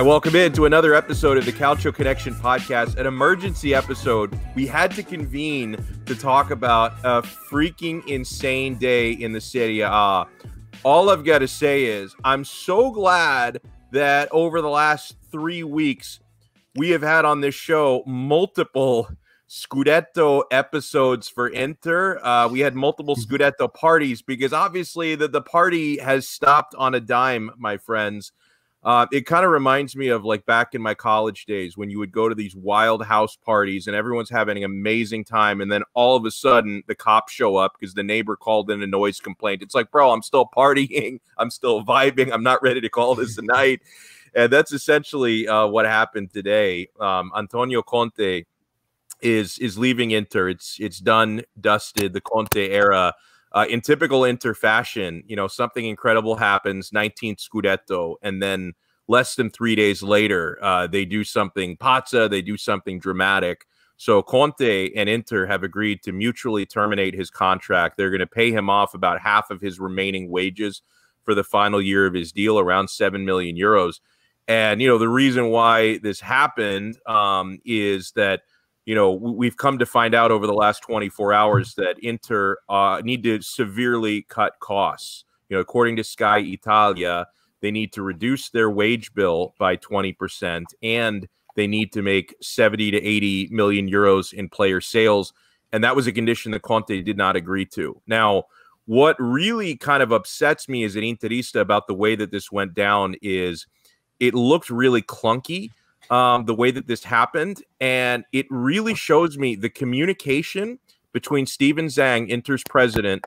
right, welcome in to another episode of the Calcio Connection podcast, an emergency episode. We had to convene to talk about a freaking insane day in the Serie A. All I've got to say is I'm so glad that over the last three weeks, we have had on this show multiple Scudetto episodes for Inter. Uh, we had multiple. Scudetto parties because obviously the, the party has stopped on a dime, my friends. Uh, it kind of reminds me of like back in my college days when you would go to these wild house parties and everyone's having an amazing time. And then all of a sudden the cops show up because the neighbor called in a noise complaint. It's like, bro, I'm still partying. I'm still vibing. I'm not ready to call this a night. And that's essentially uh, what happened today. Um, Antonio Conte is is leaving Inter. It's it's done, dusted. The Conte era uh, in typical Inter fashion, you know, something incredible happens, 19th Scudetto, and then less than three days later, uh, they do something pazza, they do something dramatic. So Conte and Inter have agreed to mutually terminate his contract. They're going to pay him off about half of his remaining wages for the final year of his deal, around 7 million euros. And, you know, the reason why this happened um, is that you know, we've come to find out over the last 24 hours that Inter uh, need to severely cut costs. You know, according to Sky Italia, they need to reduce their wage bill by 20% and they need to make 70 to 80 million euros in player sales. And that was a condition that Conte did not agree to. Now, what really kind of upsets me as an Interista about the way that this went down is it looked really clunky um, the way that this happened, and it really shows me the communication between Steven Zhang, Inter's president,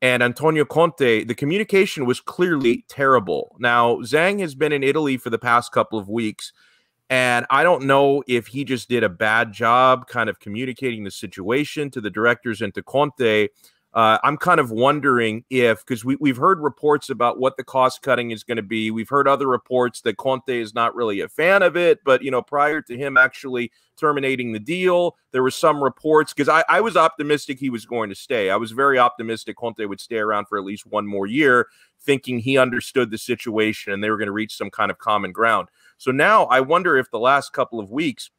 and Antonio Conte. The communication was clearly terrible. Now, Zhang has been in Italy for the past couple of weeks, and I don't know if he just did a bad job kind of communicating the situation to the directors and to Conte uh, I'm kind of wondering if, because we, we've heard reports about what the cost cutting is going to be. We've heard other reports that Conte is not really a fan of it. But, you know, prior to him actually terminating the deal, there were some reports because I, I was optimistic he was going to stay. I was very optimistic Conte would stay around for at least one more year, thinking he understood the situation and they were going to reach some kind of common ground. So now I wonder if the last couple of weeks,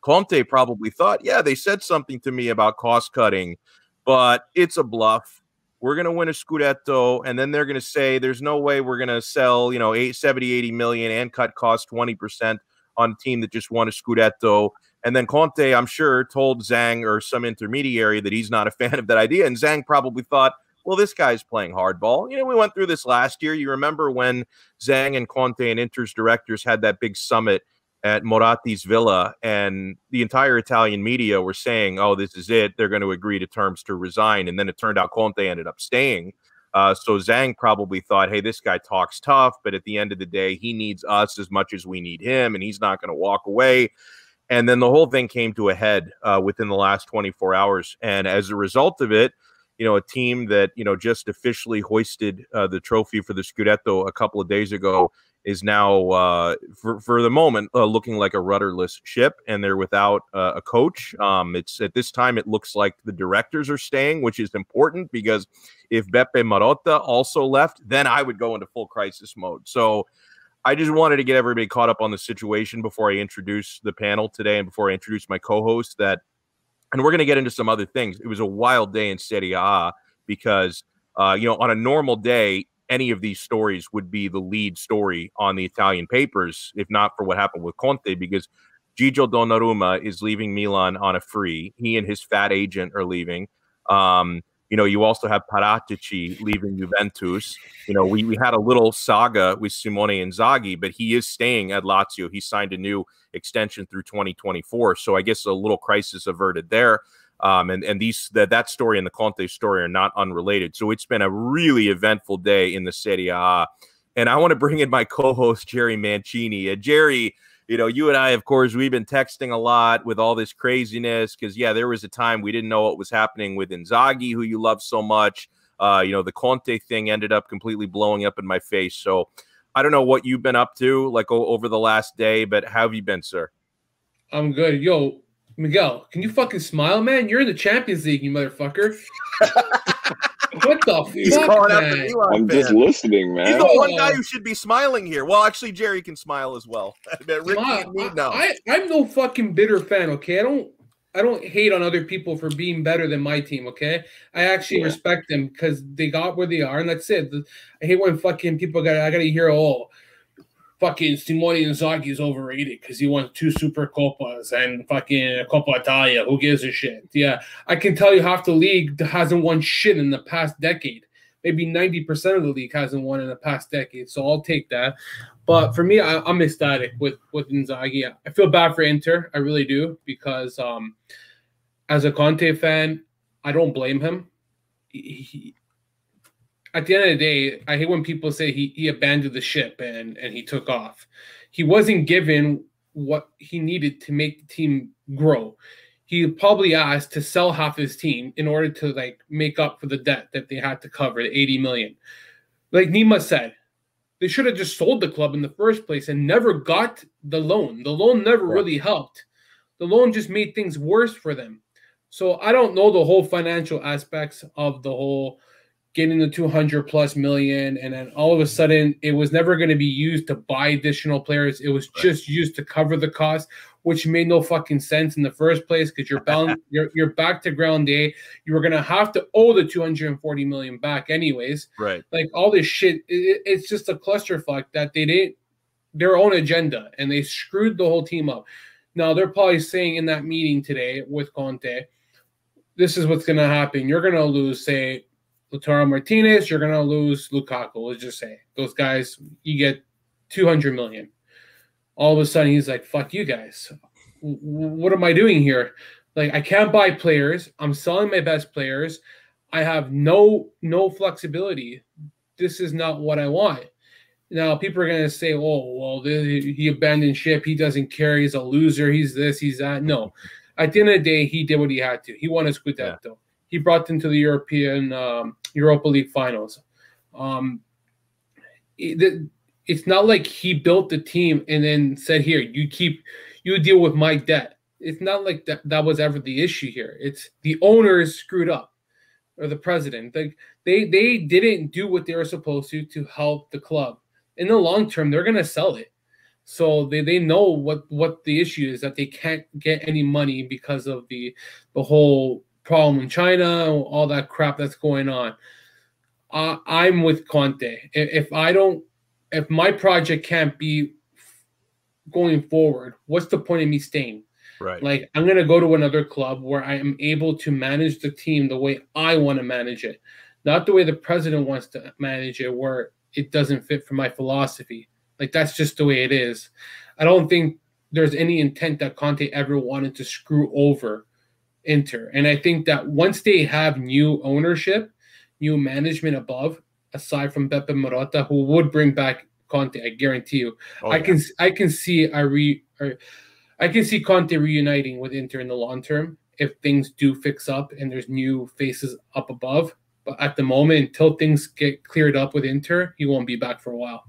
Conte probably thought, yeah, they said something to me about cost cutting but it's a bluff. We're going to win a Scudetto, and then they're going to say there's no way we're going to sell, you know, 8, 70, 80 million and cut costs 20% on a team that just won a Scudetto. And then Conte, I'm sure, told Zhang or some intermediary that he's not a fan of that idea. And Zhang probably thought, well, this guy's playing hardball. You know, we went through this last year. You remember when Zhang and Conte and Inter's directors had that big summit at Moratti's villa, and the entire Italian media were saying, "Oh, this is it. They're going to agree to terms to resign." And then it turned out Conte ended up staying. Uh, so Zhang probably thought, "Hey, this guy talks tough, but at the end of the day, he needs us as much as we need him, and he's not going to walk away." And then the whole thing came to a head uh, within the last 24 hours, and as a result of it, you know, a team that you know just officially hoisted uh, the trophy for the Scudetto a couple of days ago is now, uh, for for the moment, uh, looking like a rudderless ship, and they're without uh, a coach. Um, it's at this time it looks like the directors are staying, which is important because if Beppe Marotta also left, then I would go into full crisis mode. So. I just wanted to get everybody caught up on the situation before I introduce the panel today and before I introduce my co-host that and we're going to get into some other things. It was a wild day in Serie A because uh, you know on a normal day any of these stories would be the lead story on the Italian papers, if not for what happened with Conte, because Gigio Donnarumma is leaving Milan on a free. He and his fat agent are leaving. Um, you know, you also have Paratici leaving Juventus. You know, we, we had a little saga with Simone Inzaghi, but he is staying at Lazio. He signed a new extension through 2024. So I guess a little crisis averted there. Um, and and these that that story and the Conte story are not unrelated. So it's been a really eventful day in the Serie A. And I want to bring in my co-host Jerry Mancini. Uh, Jerry, you know, you and I, of course, we've been texting a lot with all this craziness because yeah, there was a time we didn't know what was happening with Inzaghi, who you love so much. Uh, you know, the Conte thing ended up completely blowing up in my face. So I don't know what you've been up to like over the last day, but how have you been, sir? I'm good. Yo, Miguel, can you fucking smile, man? You're in the Champions League, you motherfucker. what the He's fuck, calling out the man? Milan I'm just fan. listening, He's man. the one guy who should be smiling here. Well, actually, Jerry can smile as well. Ricky Ma, no. I, I'm no fucking bitter fan. Okay, I don't. I don't hate on other people for being better than my team. Okay, I actually Yeah. respect them because they got where they are, and that's it. I hate when fucking people got. I got to hear, oh, fucking Simone Inzaghi is overrated because he won two Super Copas and fucking Coppa Italia. Who gives a shit? Yeah, I can tell you half the league hasn't won shit in the past decade. Maybe ninety percent of the league hasn't won in the past decade. So I'll take that. But for me, I, I'm ecstatic with with Inzaghi. I feel bad for Inter. I really do because um, as a Conte fan, I don't blame him. He- at the end of the day, I hate when people say he, he abandoned the ship and and he took off. He wasn't given what he needed to make the team grow. He probably asked to sell half his team in order to like make up for the debt that they had to cover, the 80 million. Like Nima said, they should have just sold the club in the first place and never got the loan. The loan never really helped. The loan just made things worse for them. So I don't know the whole financial aspects of the whole getting the 200 plus million and then all of a sudden it was never going to be used to buy additional players. It was Right. just used to cover the cost which made no fucking sense in the first place because you're bound you're, you're back to ground day you were going to have to owe the 240 million back anyways. Right. like all this shit it, it- it's just a clusterfuck that they didn't their own agenda and they screwed the whole team up. Now they're probably saying in that meeting today with conte this is what's going to happen. You're going to lose say Lautaro Martinez, you're gonna lose Lukaku. Let's just say those guys, you get 200 million. All of a sudden, he's like, "Fuck you guys! W- What am I doing here? Like, I can't buy players. I'm selling my best players. I have no no flexibility. This is not what I want." Now, people are gonna say, "Oh, well, this, he abandoned ship. He doesn't care. He's a loser. He's this. He's that." No. At the end of the day, he did what he had to. He won a scudetto he brought them to the European um, Europa League finals. Um, it- it's not like he built the team and then said, "Here, you keep, you deal with my debt." It's not like that. That was ever the issue here. It's the owners screwed up, or the president. Like they they didn't do what they were supposed to to help the club. In the long term, they're gonna sell it. So they, they know what what the issue is that they can't get any money because of the the whole problem in China, all that crap that's going on. Uh, I'm with Conte. If, if I don't, if my project can't be going forward, what's the point of me staying? Right. Like I'm gonna go to another club where I am able to manage the team the way I want to manage it, not the way the president wants to manage it, where it doesn't fit for my philosophy. Like that's just the way it is. I don't think there's any intent that Conte ever wanted to screw over Inter. And I think that once they have new ownership, new management above, aside from Beppe Marotta, who would bring back Conte, I guarantee you, Oh, I yeah. can I can see a re I can see Conte reuniting with Inter in the long term if things do fix up and there's new faces up above. But at the moment, until things get cleared up with Inter, he won't be back for a while.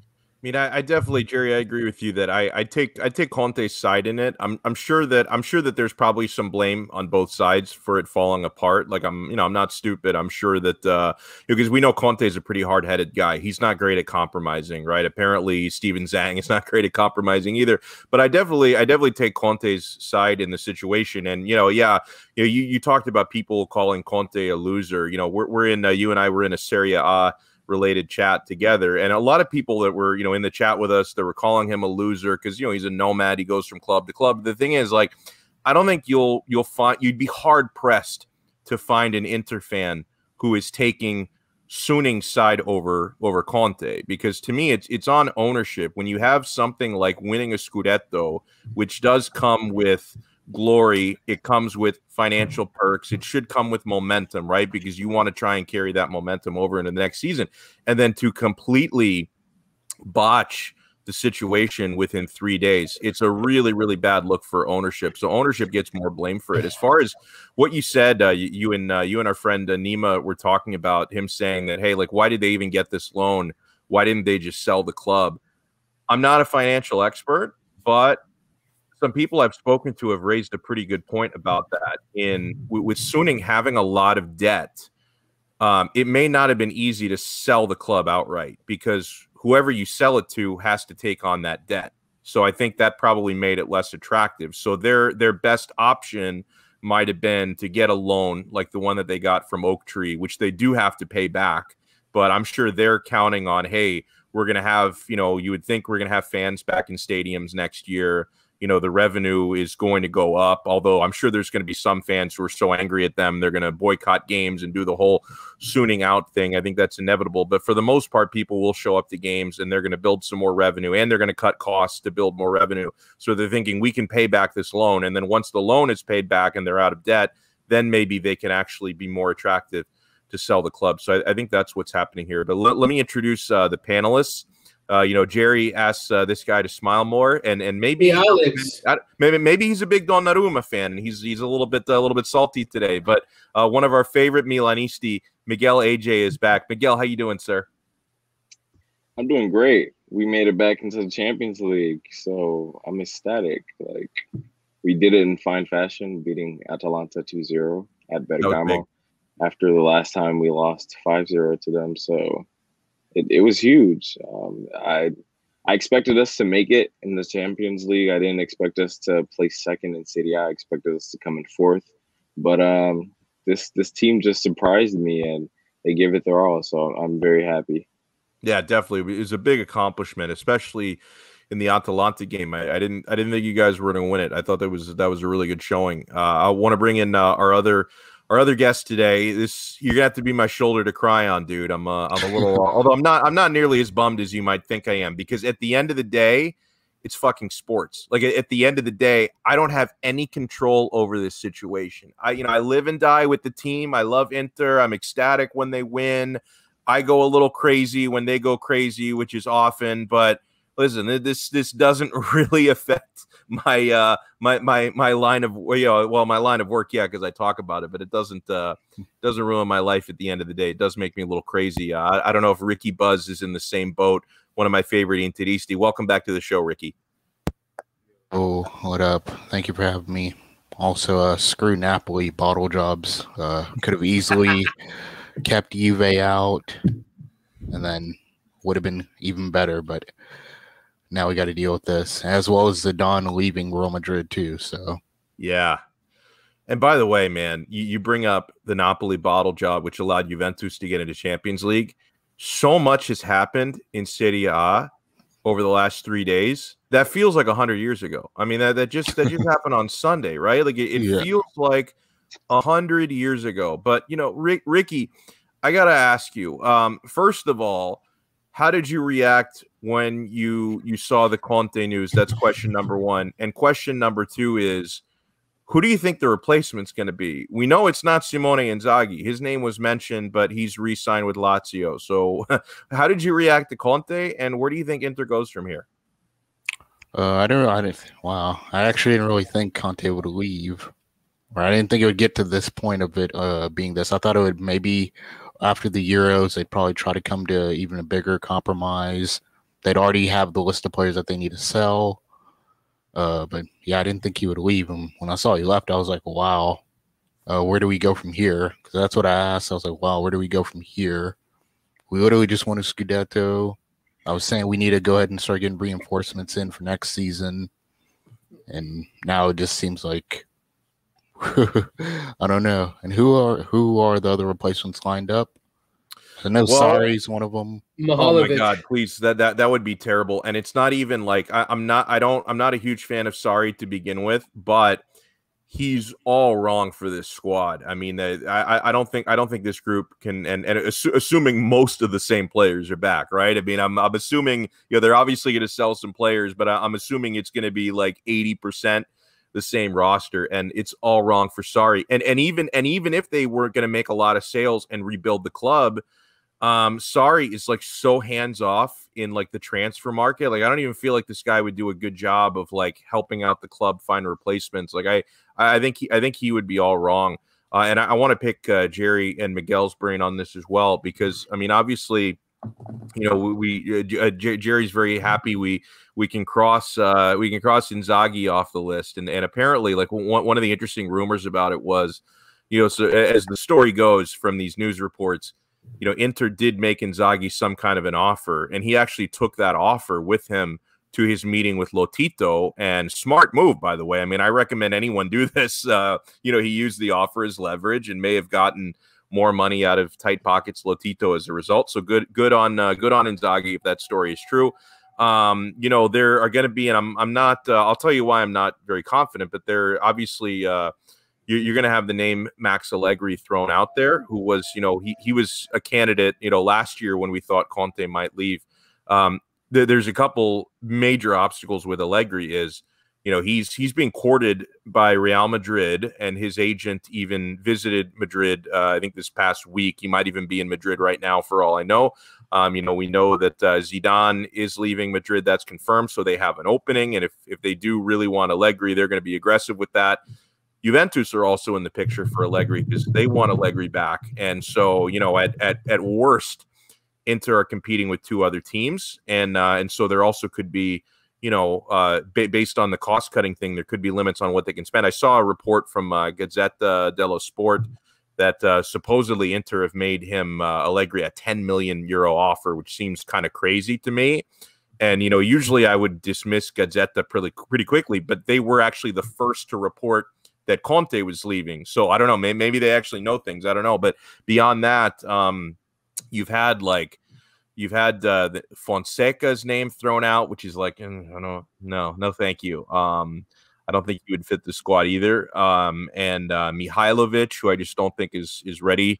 I mean, I, I definitely, Jerry, I agree with you that I, I take I take Conte's side in it. I'm I'm sure that I'm sure that there's probably some blame on both sides for it falling apart. Like I'm, you know, I'm not stupid. I'm sure that uh because we know Conte is a pretty hard headed guy. He's not great at compromising, right? Apparently, Steven Zhang is not great at compromising either. But I definitely I definitely take Conte's side in the situation. And you know, yeah, you know, you, you talked about people calling Conte a loser. You know, we're we're in uh, you and I were in a Serie A related chat together. And a lot of people that were you know in the chat with us that were calling him a loser because you know he's a nomad he goes from club to club. The thing is like i don't think you'll you'll find you'd be hard pressed to find an inter fan who is taking Suning's side over over Conte because to me it's it's on ownership. When you have something like winning a scudetto which does come with glory it comes with financial perks. It should come with momentum right? Because you want to try and carry that momentum over into the next season. And then to completely botch the situation within three days it's a really really bad look for ownership. So ownership gets more blame for it. As far as what you said uh, you, you and uh, you and our friend uh, Nima were talking about him saying that hey like why did they even get this loan? Why didn't they just sell the club? I'm not a financial expert but some people I've spoken to have raised a pretty good point about that. In with, Suning having a lot of debt, um, it may not have been easy to sell the club outright because whoever you sell it to has to take on that debt. So I think that probably made it less attractive. So their their best option might have been to get a loan like the one that they got from Oaktree, which they do have to pay back. But I'm sure they're counting on, hey, we're going to have, you know, you would think we're going to have fans back in stadiums next year you know the revenue is going to go up although i'm sure there's going to be some fans who are so angry at them they're going to boycott games and do the whole Suning out thing. I think that's inevitable but for the most part people will show up to games and they're going to build some more revenue and they're going to cut costs to build more revenue. So they're thinking we can pay back this loan and then once the loan is paid back and they're out of debt then maybe they can actually be more attractive to sell the club. So i, I think that's what's happening here but let, let me introduce uh, the panelists uh, you know, Jerry asks uh, this guy to smile more, and and maybe hey, Alex, maybe maybe he's a big Donnarumma fan, and he's he's a little bit a little bit salty today. But uh, one of our favorite Milanisti, Miguel AJ, is back. Miguel, how you doing, sir? I'm doing great. We made it back into the Champions League, so I'm ecstatic. Like we did it in fine fashion, beating Atalanta 2-0 at Bergamo after the last time we lost 5-0 to them. So it, it was huge. Um, I I expected us to make it in the Champions League. I didn't expect us to place second in City. I expected us to come in fourth. But um, this this team just surprised me and they gave it their all. So I'm very happy. Yeah, definitely. It was a big accomplishment, especially in the Atalanta game. I, I didn't I didn't think you guys were going to win it. I thought that was that was a really good showing. Uh, I want to bring in uh, our other our other guest today. This you're gonna have to be my shoulder to cry on, dude. I'm uh, I'm a little although I'm not I'm not nearly as bummed as you might think I am because at the end of the day, it's fucking sports. Like at the end of the day, I don't have any control over this situation. I you know I live and die with the team. I love Inter. I'm ecstatic when they win. I go a little crazy when they go crazy, which is often, but listen, this this doesn't really affect my uh my my my line of you know, well my line of work yeah because I talk about it but it doesn't uh doesn't ruin my life at the end of the day. It does make me a little crazy. Uh, I, I don't know if Ricky Buzz is in the same boat one of my favorite Interisti welcome back to the show Ricky. Oh what up? Thank you for having me. Also uh screw Napoli bottle jobs. Uh could have easily kept Juve out and then would have been even better but now we got to deal with this, as well as the Don leaving Real Madrid too. So yeah. And by the way, man, you, you bring up the Napoli bottle job, which allowed Juventus to get into Champions League. So much has happened in Serie A over the last three days. That feels like a hundred years ago. I mean, that, that just that just happened on Sunday, right? Like it, it yeah. feels like a hundred years ago. But you know, Rick, Ricky, I gotta ask you. Um, first of all, how did you react when you you saw the Conte news? That's question number one. And question number two is, who do you think the replacement's going to be? We know it's not Simone Inzaghi. His name was mentioned, but he's re-signed with Lazio. So, how did you react to Conte, and where do you think Inter goes from here? Uh, I don't. I didn't. Wow, I actually didn't really think Conte would leave. Or I didn't think it would get to this point of it uh, being this. I thought it would maybe after the Euros, they'd probably try to come to even a bigger compromise. They'd already have the list of players that they need to sell. Uh, but yeah, I didn't think he would leave. And when I saw he left, I was like, wow, uh, where do we go from here? Because that's what I asked. I was like, wow, where do we go from here? We literally just won a Scudetto. I was saying we need to go ahead and start getting reinforcements in for next season. And now it just seems like I don't know. And who are who are the other replacements lined up? I know well, Sarri's one of them. Oh my god, please that that that would be terrible. And it's not even like I, am not I don't I'm not a huge fan of Sarri to begin with, but he's all wrong for this squad. I mean, I I don't think I don't think this group can and and assuming most of the same players are back, right? I mean, I'm I'm assuming you know they're obviously going to sell some players, but I'm assuming it's going to be like eighty percent the same roster and it's all wrong for Sarri And and even and even if they were going to make a lot of sales and rebuild the club, um Sarri is like so hands off in like the transfer market. Like I don't even feel like this guy would do a good job of like helping out the club find replacements. Like I I think he I think he would be all wrong. Uh, and I, I want to pick uh, Jerry and Miguel's brain on this as well because I mean obviously you know we, we uh, Jerry's very happy we we can cross uh, we can cross Inzaghi off the list and and apparently like one, one of the interesting rumors about it was you know, so as the story goes from these news reports, you know, Inter did make Inzaghi some kind of an offer, and he actually took that offer with him to his meeting with Lotito. And smart move, by the way. I mean, I recommend anyone do this. Uh, you know, he used the offer as leverage and may have gotten more money out of tight pockets Lotito as a result. So good, good on uh, good on Inzaghi if that story is true. Um, you know, there are going to be, and I'm I'm not. Uh, I'll tell you why I'm not very confident, but there obviously. Uh, you're, going to have the name Max Allegri thrown out there, who was, you know, he, he was a candidate, you know, last year when we thought Conte might leave. Um, th- there's a couple major obstacles with Allegri is, you know, he's he's being courted by Real Madrid, and his agent even visited Madrid. Uh, I think this past week, he might even be in Madrid right now, for all I know. Um, you know, we know that uh, Zidane is leaving Madrid. That's confirmed, so they have an opening, and if if they do really want Allegri, they're going to be aggressive with that. Juventus are also in the picture for Allegri because they want Allegri back, and so you know, at at at worst, Inter are competing with two other teams, and uh, and so there also could be you know, uh, ba- based on the cost cutting thing, there could be limits on what they can spend. I saw a report from uh, Gazzetta dello Sport that uh, supposedly Inter have made him uh, Allegri a 10 million euro offer, which seems kind of crazy to me. And you know, usually I would dismiss Gazzetta pretty pretty quickly, but they were actually the first to report that Conte was leaving. So I don't know, maybe, maybe they actually know things. I don't know, but beyond that, um, you've had like You've had uh, the Fonseca's name thrown out, which is like, mm, no, no, no, thank you. Um, I don't think he would fit the squad either. Um, and uh, Mihailovic, who I just don't think is is ready.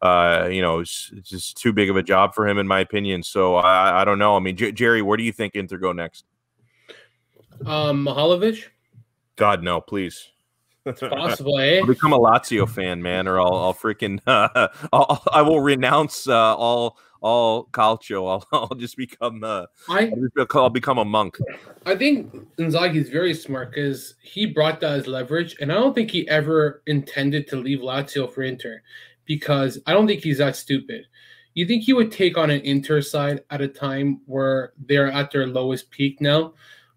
Uh, you know, it's, it's, just too big of a job for him, in my opinion. So I, I don't know. I mean, J- Jerry, where do you think Inter go next? Um, Mihailovic. God no, please. It's possible, eh? I'll become a Lazio fan, man, or I'll, I'll freaking uh, I'll, I will renounce uh, all all calcio. I'll, I'll just become uh, I, I'll become a monk. I think Inzaghi is very smart because he brought that as leverage, and I don't think he ever intended to leave Lazio for Inter because I don't think he's that stupid. You think he would take on an Inter side at a time where they're at their lowest peak now,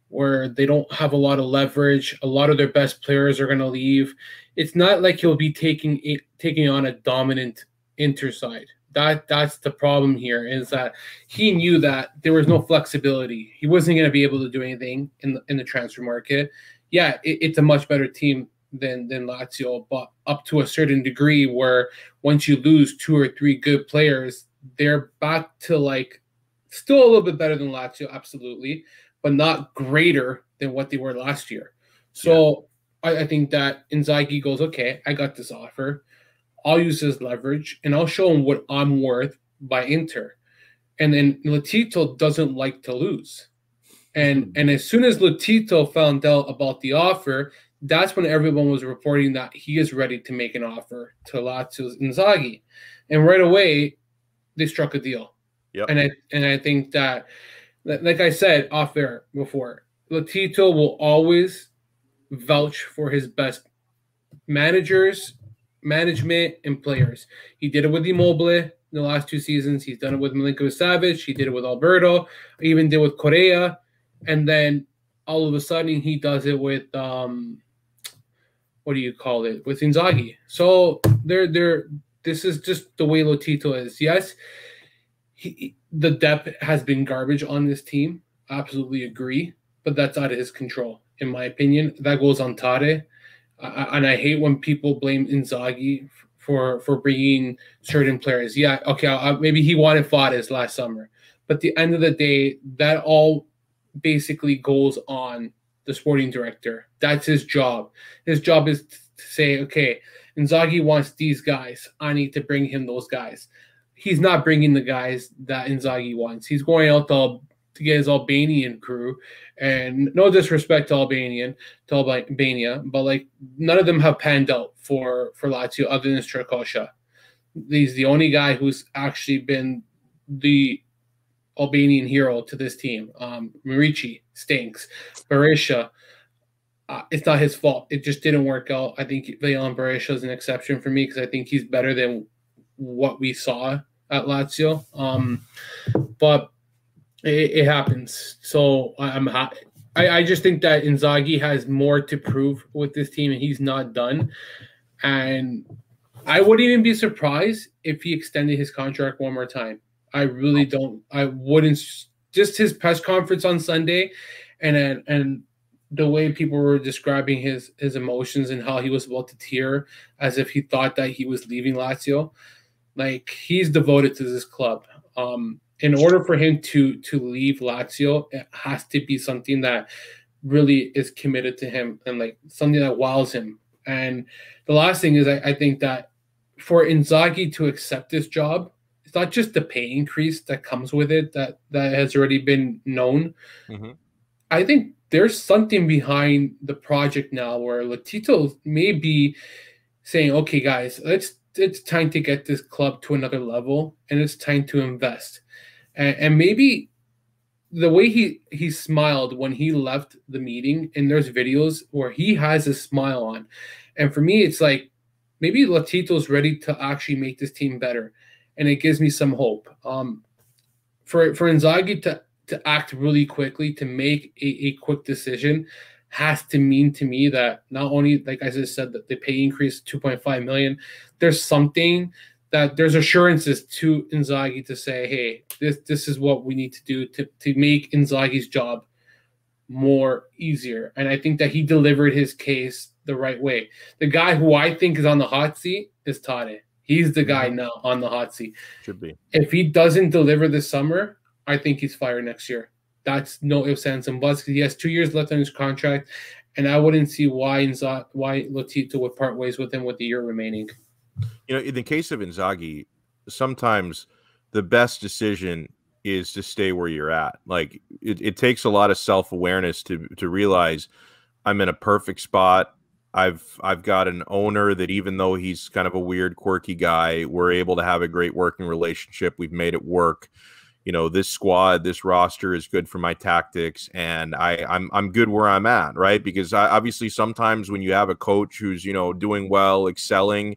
where they don't have a lot of leverage, a lot of their best players are going to leave. It's not like he'll be taking taking on a dominant Inter side that that's the problem here is that he knew that there was no flexibility. He wasn't going to be able to do anything in the, in the transfer market. Yeah, it, it's a much better team than than Lazio, but up to a certain degree where once you lose two or three good players, they're back to like still a little bit better than Lazio, absolutely, but not greater than what they were last year. So yeah. I, I think that Inzaghi goes, okay, I got this offer I'll use his leverage and I'll show him what I'm worth by Inter. And then Lotito doesn't like to lose. And hmm. and as soon as Lotito found out about the offer, that's when everyone was reporting that he is ready to make an offer to Lazio's Inzaghi. And right away, they struck a deal. Yep. And I and I think that like I said off air before, Lotito will always vouch for his best managers management and players. He did it with Immobile in the last two seasons. He's done it with Milinkovic Savic. He did it with Alberto. He even did with Correa. And then all of a sudden he does it with um what do you call it? With Inzaghi. So they're they're this is just the way Lotito is. Yes, he, the depth has been garbage on this team. Absolutely agree. But that's out of his control, in my opinion. That goes on And I hate when people blame Inzaghi for for bringing certain players. Yeah, okay, maybe he wanted Fares last summer, but the end of the day, that all basically goes on the sporting director. That's his job. His job is to say, okay, Inzaghi wants these guys. I need to bring him those guys. He's not bringing the guys that Inzaghi wants. He's going out to to get his Albanian crew. And no disrespect to Albanian, to Albania, but like none of them have panned out for for Lazio other than Strakosha. He's the only guy who's actually been the Albanian hero to this team. Um, Muriqi stinks. Berisha, uh, it's not his fault. It just didn't work out. I think Valon Berisha is an exception for me because I think he's better than what we saw at Lazio. Um, but it, it happens. So I'm hot. I, I just think that Inzaghi has more to prove with this team, and he's not done. And I wouldn't even be surprised if he extended his contract one more time. I really don't. I wouldn't. Just his press conference on Sunday, and and the way people were describing his his emotions and how he was about to tear as if he thought that he was leaving Lazio. Like he's devoted to this club. Um, in order for him to to leave Lazio, it has to be something that really is committed to him and like something that wows him. And the last thing is, I, I think that for Inzaghi to accept this job, it's not just the pay increase that comes with it that that has already been known. Mm-hmm. I think there's something behind the project now where Lotito may be saying, "Okay, guys, let's it's time to get this club to another level, and it's time to invest." And, and maybe the way he he smiled when he left the meeting, and there's videos where he has a smile on, and for me, it's like maybe Lotito's ready to actually make this team better, and it gives me some hope. Um, for for Inzaghi to to act really quickly to make a, a quick decision has to mean to me that not only like I just said that the pay increase 2.5 million, there's something that there's assurances to Inzaghi to say, hey, this this is what we need to do to, to make Inzaghi's job more easier. And I think that he delivered his case the right way. The guy who I think is on the hot seat is Tare. He's the guy mm-hmm. now on the hot seat. Should be. If he doesn't deliver this summer, I think he's fired next year. That's no ifs, ands, and buts. He has two years left on his contract, and I wouldn't see why Inza- why Lotito would part ways with him with the year remaining. You know, in the case of Inzaghi, sometimes the best decision is to stay where you're at. Like it, it takes a lot of self awareness to to realize I'm in a perfect spot. I've I've got an owner that even though he's kind of a weird, quirky guy, we're able to have a great working relationship. We've made it work. You know, this squad, this roster is good for my tactics, and I I'm I'm good where I'm at, right? Because I, obviously sometimes when you have a coach who's you know doing well, excelling,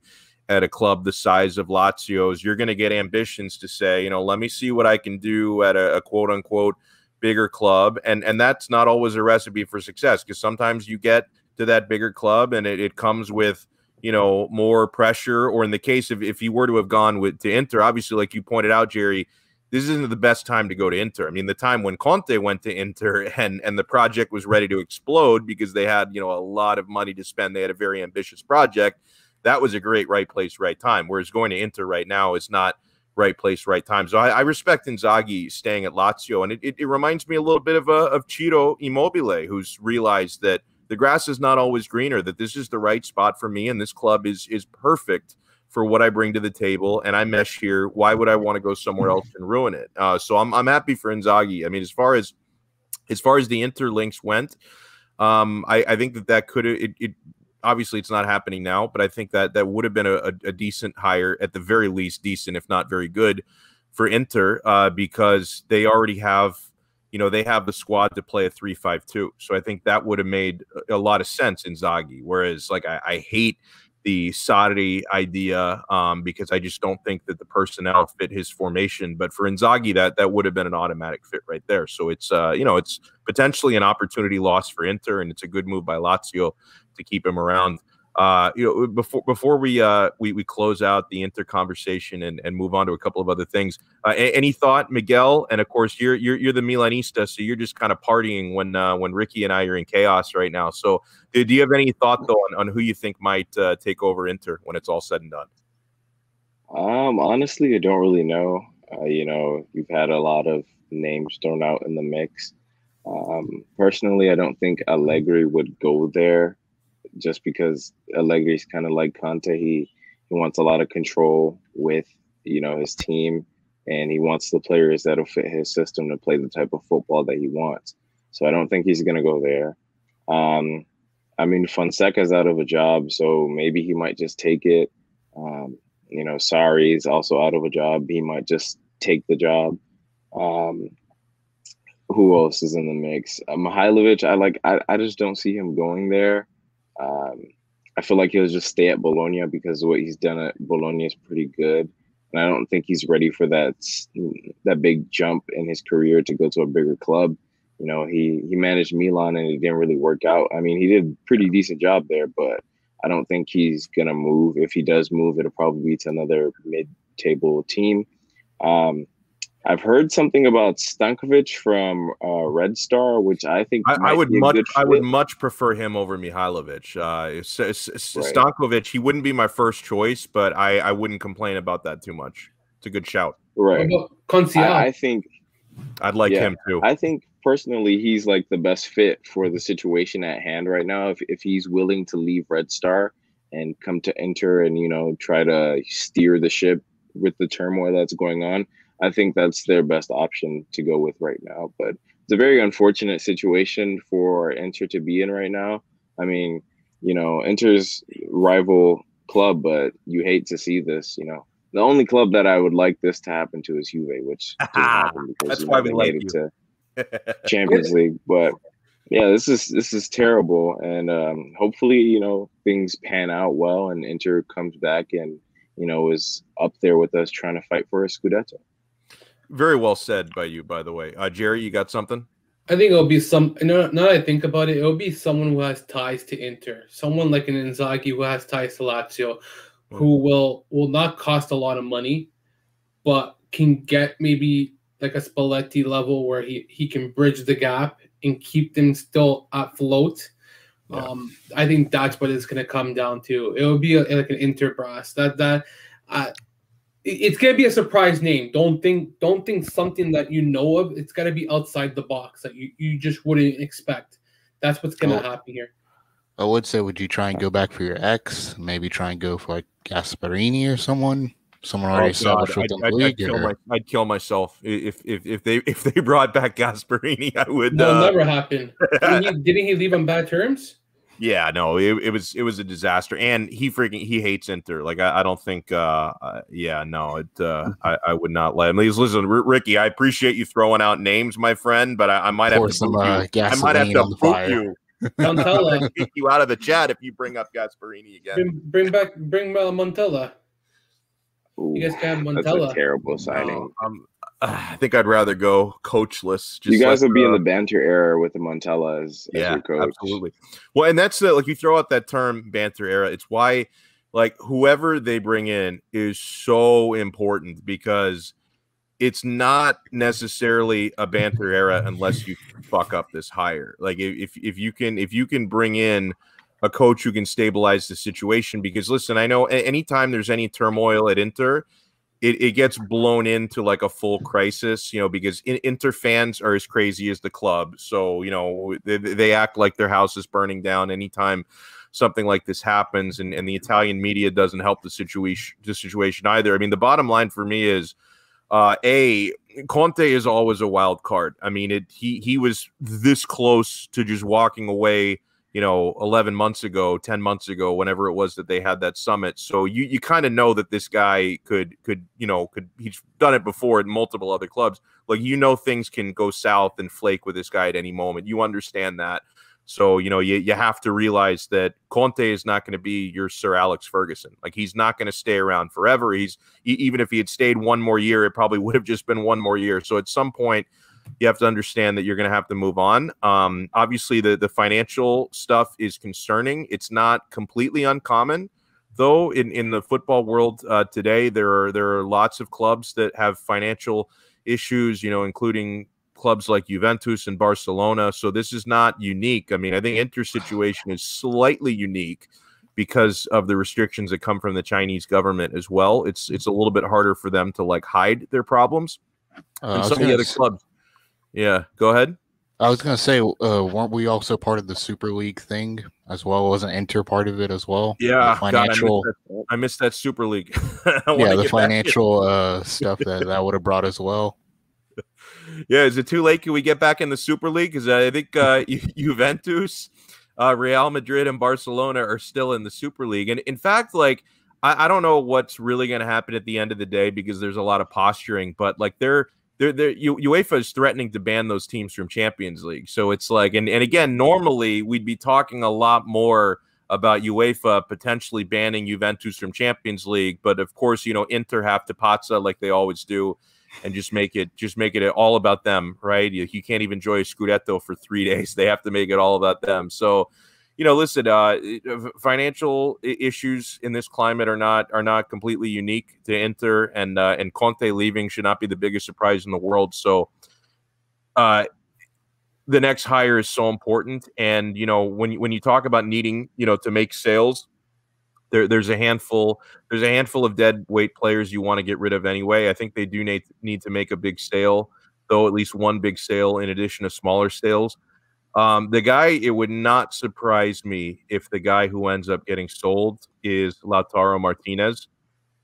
at a club the size of Lazio's, you're going to get ambitions to say, you know, let me see what I can do at a, a quote unquote bigger club. And and that's not always a recipe for success because sometimes you get to that bigger club and it, it comes with you know more pressure or in the case of if you were to have gone with to Inter obviously like you pointed out Jerry this isn't the best time to go to Inter. I mean, the time when Conte went to Inter and and the project was ready to explode because they had you know a lot of money to spend. They had a very ambitious project that was a great right place, right time. Whereas going to Inter right now is not right place, right time. So I, I respect Inzaghi staying at Lazio, and it, it, it, reminds me a little bit of a, uh, of Ciro Immobile, who's realized that the grass is not always greener. That this is the right spot for me, and this club is is perfect for what I bring to the table, and I mesh here. Why would I want to go somewhere else and ruin it? Uh, so I'm I'm happy for Inzaghi. I mean, as far as as far as the interlinks went, um, I, I think that that could it, it obviously it's not happening now, but I think that that would have been a, a, decent hire at the very least, decent if not very good for Inter uh, because they already have you know they have the squad to play a three-five-two. So I think that would have made a lot of sense Inzaghi. Whereas like I, I hate the Sarri idea um, because I just don't think that the personnel fit his formation. But for Inzaghi, that that would have been an automatic fit right there. So it's uh, you know it's potentially an opportunity loss for Inter, and it's a good move by Lazio to keep him around. Uh, you know, before before we uh we, we close out the Inter conversation and, and move on to a couple of other things. Uh, any thought, Miguel? And of course, you're you're you're the Milanista, so you're just kind of partying when uh, when Ricky and I are in chaos right now. So, do, do you have any thought though on, on who you think might uh, take over Inter when it's all said and done? Um, honestly, I don't really know. Uh, you know, you've had a lot of names thrown out in the mix. Um, personally, I don't think Allegri would go there just because Allegri's kind of like Conte. He he wants a lot of control with you know his team, and he wants the players that'll fit his system to play the type of football that he wants. So I don't think he's gonna go there. Um, I mean, Fonseca's out of a job, so maybe he might just take it. Um, you know, Sarri's also out of a job. He might just take the job. Um, who else is in the mix? Uh, Mihailovic, I like. I, I just don't see him going there. Um, I feel like he'll just stay at Bologna because what he's done at Bologna is pretty good, and I don't think he's ready for that that big jump in his career to go to a bigger club. You know, he he managed Milan and it didn't really work out. I mean, he did a pretty decent job there, but I don't think he's gonna move. If he does move, it'll probably be to another mid-table team. Um, I've heard something about Stankovic from uh, Red Star, which I think I, I would much I would much prefer him over Mihailovic. Uh, Stankovic, he wouldn't be my first choice, but I, I wouldn't complain about that too much. It's a good shout. Right. I, I, think I'd like yeah, him too. I think personally he's like the best fit for the situation at hand right now. If if he's willing to leave Red Star and come to Inter and you know try to steer the ship with the turmoil that's going on I think that's their best option to go with right now. But it's a very unfortunate situation for Inter to be in right now. I mean, you know, Inter's rival club, but you hate to see this. You know, the only club that I would like this to happen to is Juve, which because that's why we like you. to Champions League. But yeah, this is this is terrible, and um, hopefully, you know, things pan out well, and Inter comes back and you know is up there with us trying to fight for a Scudetto. Very well said by you, by the way. Uh, Jerry, you got something? I think it'll be some. Now that I think about it, it'll be someone who has ties to Inter, someone like an Inzaghi who has ties to Lazio, mm. who will will not cost a lot of money, but can get maybe like a Spalletti level where he he can bridge the gap and keep them still afloat. Yeah. Um, I think that's what it's going to come down to. It will be a, like an Inter brass that that. Uh, it's gonna be a surprise name. Don't think don't think something that you know of. It's gotta be outside the box that you, you just wouldn't expect. That's what's gonna oh. happen here. I would say, would you try and go back for your ex? Maybe try and go for like Gasperini or someone, someone already oh, established within the league. I'd kill, my, I'd kill, myself if if if they if they brought back Gasperini. I would. No, uh... never happen. didn't, he, didn't he leave on bad terms? Yeah, no, it, it was it was a disaster, and he freaking he hates Inter. Like I, I don't think, uh, uh, yeah, no, it uh, mm-hmm. I, I would not let him. Please listen, R- Ricky. I appreciate you throwing out names, my friend, but I, I might have to some, uh, I might have to boot you. Montella, kick you out of the chat if you bring up Gasperini again. Bring, bring back, bring uh, Montella. Ooh, you guys can have Montella. That's a terrible signing. No, um, I think I'd rather go coachless. you guys like, would be uh, in the banter era with the Montella as, yeah, as your coach. Absolutely. Well, and that's the, like you throw out that term banter era. It's why like whoever they bring in is so important because it's not necessarily a banter era unless you fuck up this hire. Like if if you can if you can bring in a coach who can stabilize the situation because listen, I know anytime there's any turmoil at Inter, it, it gets blown into like a full crisis, you know, because Inter fans are as crazy as the club. So, you know, they, they act like their house is burning down anytime something like this happens. And, and the Italian media doesn't help the situation, the situation either. I mean, the bottom line for me is, uh, a Conte is always a wild card. I mean, it he he was this close to just walking away you know 11 months ago 10 months ago whenever it was that they had that summit. So you you kind of know that this guy could could you know could he's done it before at multiple other clubs. Like you know things can go south and flake with this guy at any moment. You understand that. So you know you, you have to realize that Conte is not going to be your Sir Alex Ferguson. Like he's not going to stay around forever. He's even if he had stayed one more year it probably would have just been one more year. So at some point you have to understand that you're going to have to move on. Um, obviously, the the financial stuff is concerning. It's not completely uncommon, though. In in the football world uh, today, there are there are lots of clubs that have financial issues. You know, including clubs like Juventus and Barcelona. So this is not unique. I mean, I think Inter situation is slightly unique because of the restrictions that come from the Chinese government as well. It's it's a little bit harder for them to like hide their problems. Uh, and some of the other clubs yeah, go ahead. I was gonna say, uh, weren't we also part of the Super League thing as well? Wasn't Inter part of it as well? Yeah, financial. God, I, missed I, missed that Super League. yeah, the financial uh, stuff that that would have brought as well. Yeah, is it too late? Can we get back in the Super League? Because I think uh, Juventus, uh, Real Madrid, and Barcelona are still in the Super League, and in fact, like I, I don't know what's really going to happen at the end of the day because there's a lot of posturing, but like they're they're, they're, UEFA is threatening to ban those teams from Champions League. So it's like, and, and again, normally we'd be talking a lot more about UEFA potentially banning Juventus from Champions League, but of course, you know, Inter have to pazza like they always do, and just make it just make it all about them, right? You, you can't even enjoy a Scudetto for three days; they have to make it all about them. So, you know, listen, uh, financial issues in this climate are not are not completely unique to Inter, and uh, and Conte leaving should not be the biggest surprise in the world. So, uh, the next hire is so important, and you know, when when you talk about needing, you know, to make sales, there, there's a handful there's a handful of dead weight players you want to get rid of anyway. I think they do need need to make a big sale, though at least one big sale in addition to smaller sales. Um, the guy, it would not surprise me if the guy who ends up getting sold is Lautaro Martinez.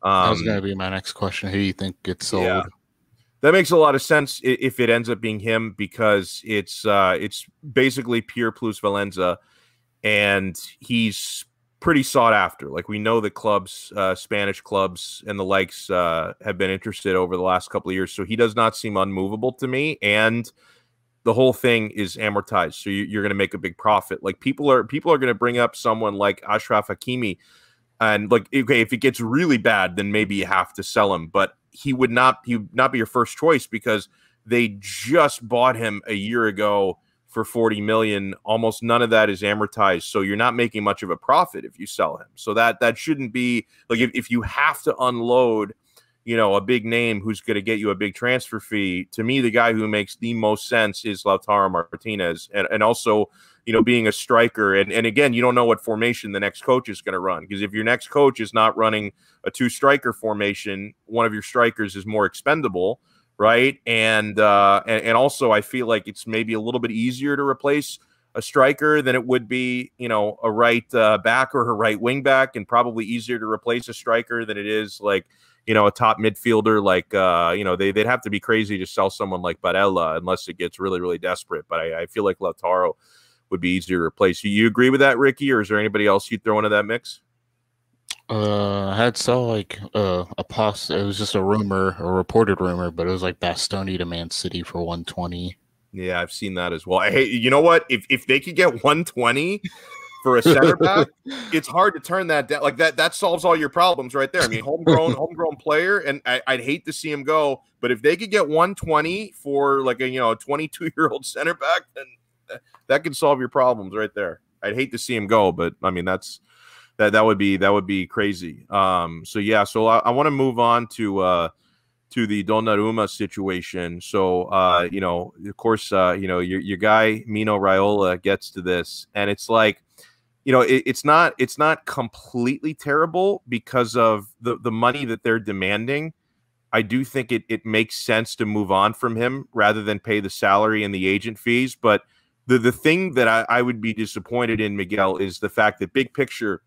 Um, that was going to be my next question. Who do you think gets sold? Yeah. That makes a lot of sense if it ends up being him because it's uh, it's basically pure plusvalenza, and he's pretty sought after. Like we know the clubs, uh, Spanish clubs and the likes, uh, have been interested over the last couple of years. So he does not seem unmovable to me, and the whole thing is amortized. So you, are going to make a big profit. Like people are people are going to bring up someone like Achraf Hakimi, and like okay, if it gets really bad, then maybe you have to sell him. But he would not he would not be your first choice because they just bought him a year ago for 40 million almost none of that is amortized so you're not making much of a profit if you sell him so that that shouldn't be like if, if you have to unload you know, a big name who's going to get you a big transfer fee. To me, the guy who makes the most sense is Lautaro Martinez, and and also, you know, being a striker. And and again, you don't know what formation the next coach is going to run because if your next coach is not running a two striker formation, one of your strikers is more expendable, right? And uh, and, and also, I feel like it's maybe a little bit easier to replace a striker than it would be, you know, a right uh, back or a right wing back, and probably easier to replace a striker than it is like you know, a top midfielder like uh, you know, they they'd have to be crazy to sell someone like Barella unless it gets really, really desperate. But I, I feel like Lautaro would be easier to replace. Do You agree with that, Ricky, or is there anybody else you'd throw into that mix? Uh, I had saw like uh, a post. It was just a rumor, a reported rumor, but it was like Bastoni to Man City for 120. Yeah, I've seen that as well. Hey, you know what? If if they could get 120, for a center back, it's hard to turn that down. Like that, that solves all your problems right there. I mean, homegrown, homegrown player, and I, would hate to see him go. But if they could get 120 for like a you know a 22 year old center back, then that could solve your problems right there. I'd hate to see him go, but I mean that's that that would be that would be crazy. Um, so yeah, so I, I want to move on to uh to the Donnarumma situation. So uh, you know, of course, uh, you know, your your guy Mino Raiola gets to this, and it's like you know it, it's not it's not completely terrible because of the the money that they're demanding. I do think it, it makes sense to move on from him rather than pay the salary and the agent fees but the the thing that I, I would be disappointed in miguel is the fact that big picture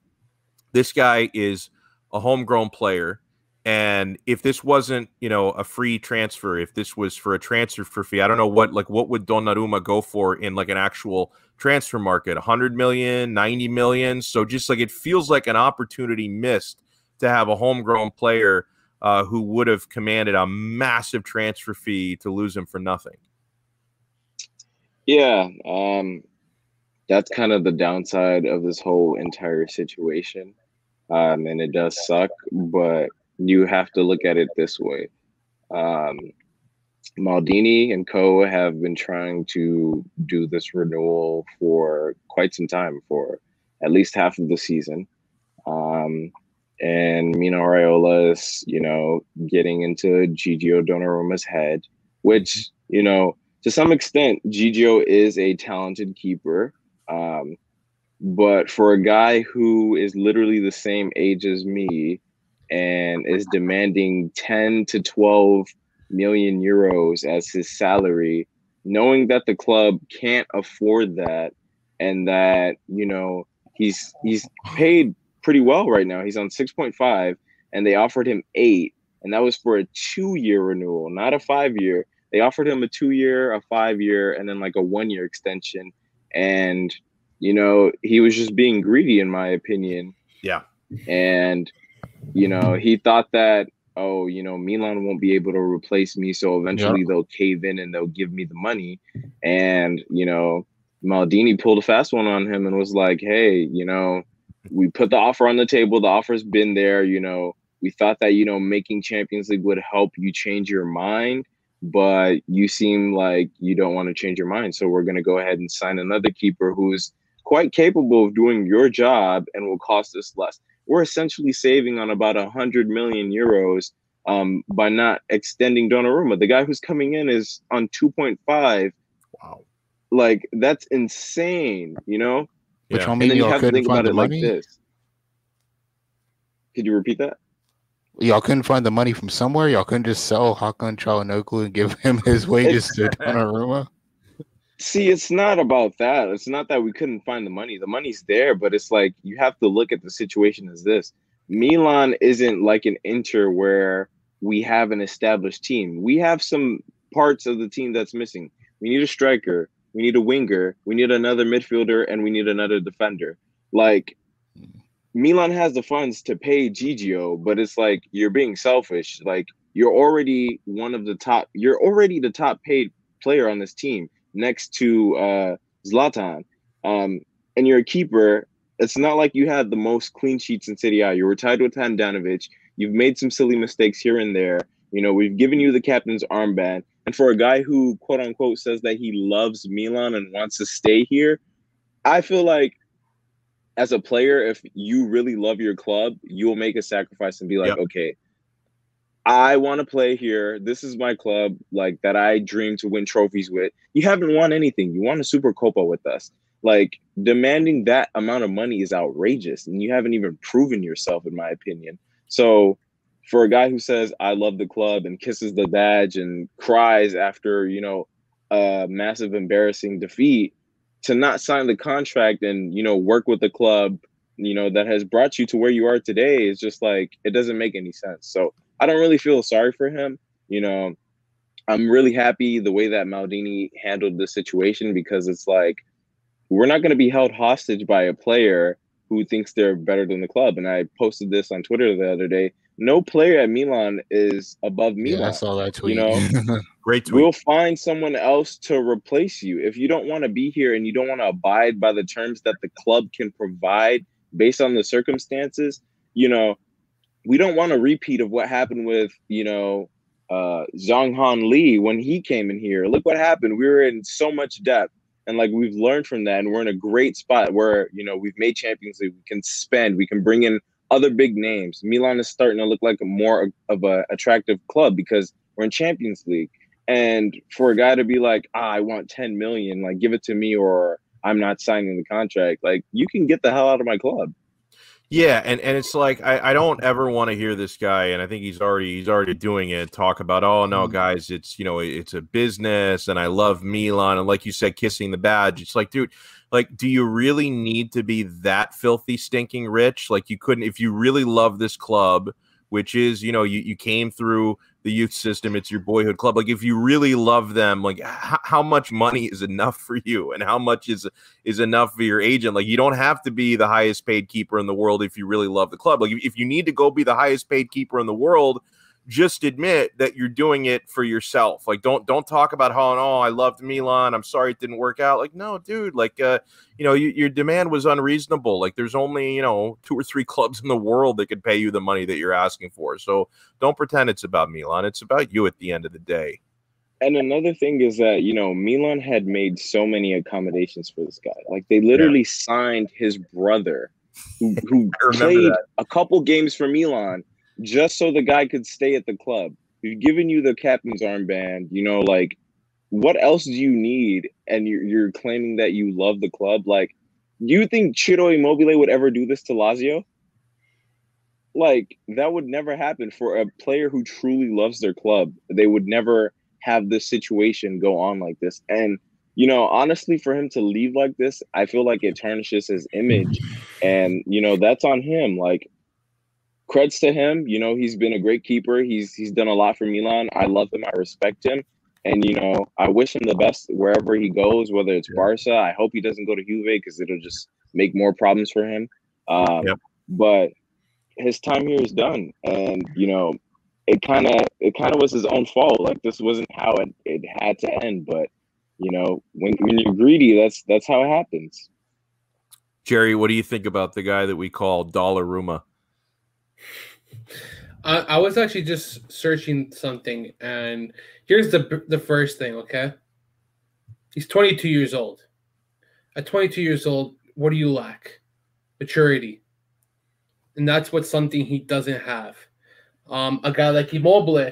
this guy is a homegrown player and if this wasn't, you know, a free transfer, if this was for a transfer for fee, I don't know what like what would Donnarumma go for in like an actual transfer market, 100 million, 90 million. So just like it feels like an opportunity missed to have a homegrown player uh, who would have commanded a massive transfer fee to lose him for nothing. Yeah, um, that's kind of the downside of this whole entire situation, um, and it does suck, but you have to look at it this way. Um, Maldini and Co have been trying to do this renewal for quite some time, for at least half of the season. Um, and Mino Raiola is, you know, getting into Gigio Donnarumma's head, which, you know, to some extent, Gigio is a talented keeper. Um, but for a guy who is literally the same age as me and is demanding 10 to 12 million euros as his salary, knowing that the club can't afford that and that, you know, he's he's paid pretty well right now. He's on 6.5 and they offered him 8 and that was for a 2-year renewal, not a 5-year. They offered him a 2-year, a 5-year and then like a 1-year extension and you know, he was just being greedy in my opinion. Yeah. And you know, he thought that oh, you know, Milan won't be able to replace me, so eventually they'll cave in and they'll give me the money. And you know, Maldini pulled a fast one on him and was like, hey, you know, we put the offer on the table. The offer's been there. You know, we thought that you know making Champions League would help you change your mind, but you seem like you don't want to change your mind. So we're gonna go ahead and sign another keeper who's quite capable of doing your job and will cost us less. We're essentially saving on about a hundred million euros um, by not extending Donnarumma. The guy who's coming in is on 2.5. Wow. Like that's insane, you know? Which Yeah. one And then you have to think about find the it like this. Could you repeat that? Y'all couldn't find the money from somewhere. Y'all couldn't just sell Hakan Çalhanoğlu and give him his wages to Donnarumma. See, it's not about that. It's not that we couldn't find the money. The money's there, but it's like you have to look at the situation as this. Milan isn't like an Inter where we have an established team. We have some parts of the team that's missing. We need a striker, we need a winger, we need another midfielder, and we need another defender. Like Milan has the funds to pay Gigio, but it's like you're being selfish. Like you're already one of the top. You're already the top paid player on this team next to uh, Zlatan, um, and you're a keeper. It's not like you had the most clean sheets in Serie A. You were tied with Handanovic. You've made some silly mistakes here and there. You know, we've given you the captain's armband. And for a guy who, quote unquote, says that he loves Milan and wants to stay here, I feel like as a player, if you really love your club, you will make a sacrifice and be like, Yep. okay, I want to play here. This is my club, like that I dream to win trophies with. You haven't won anything. You won a Super Copa with us. Like demanding that amount of money is outrageous, and you haven't even proven yourself, in my opinion. So, for a guy who says I love the club and kisses the badge and cries after you know a massive embarrassing defeat, to not sign the contract and you know work with the club you know that has brought you to where you are today is just like it doesn't make any sense so i don't really feel sorry for him you know i'm really happy the way that maldini handled the situation because it's like we're not going to be held hostage by a player who thinks they're better than the club and i posted this on twitter the other day no player at milan is above milan Yeah, I saw that tweet. You know, Great tweet. We'll find someone else to replace you. If you don't want to be here and you don't want to abide by the terms that the club can provide based on the circumstances, you know, we don't want a repeat of what happened with, you know, uh Yonghong Li when he came in here. Look what happened. We were in so much depth. And like we've learned from that, and we're in a great spot where you know we've made Champions League. We can spend, we can bring in other big names. Milan is starting to look like a more of a attractive club because we're in Champions League. And for a guy to be like, ah, I want 10 million, like give it to me or I'm not signing the contract, like you can get the hell out of my club. Yeah, and, and it's like I, I don't ever want to hear this guy, and I think he's already he's already doing it. Talk about oh no, Mhm. guys, it's you know it's a business, and I love Milan, and like you said, kissing the badge. It's like, dude, like, do you really need to be that filthy, stinking rich? Like, you couldn't if you really love this club, which is you know you you came through the youth system, it's your boyhood club. Like, if you really love them, like, h- how much money is enough for you, and how much is is enough for your agent. Like you don't have to be the highest paid keeper in the world if you really love the club. Like if, if you need to go be the highest paid keeper in the world, just admit that you're doing it for yourself. Like don't don't talk about how and oh I loved Milan. I'm sorry it didn't work out. Like no, dude. Like uh, you know, you, your demand was unreasonable. Like there's only you know two or three clubs in the world that could pay you the money that you're asking for. So don't pretend it's about Milan. It's about you at the end of the day. And another thing is that, you know, Milan had made so many accommodations for this guy. Like they literally signed his brother who, who played that. a couple games for Milan just so the guy could stay at the club. We've given you the captain's armband, you know, like what else do you need? And you're, you're claiming that you love the club. Like, you think Ciro Immobile would ever do this to Lazio? Like, that would never happen for a player who truly loves their club. They would never have this situation go on like this. And, you know, honestly, for him to leave like this, I feel like it tarnishes his image. And, you know, that's on him. Like, creds to him. You know, he's been a great keeper. He's he's done a lot for Milan. I love him. I respect him. And you know, I wish him the best wherever he goes, whether it's Yeah. Barca. I hope he doesn't go to Juve because it'll just make more problems for him. Um, Yep. But his time here is done, and you know, it kind of it kind of was his own fault. Like this wasn't how it, it had to end, but you know, when when you're greedy, that's that's how it happens. Jerry, what do you think about the guy that we call Dollar Ruma? I, I was actually just searching something, and here's the the first thing. Okay, he's 22 years old. At 22 years old, what do you lack? Maturity. And that's what something he doesn't have. Um, a guy like Immobile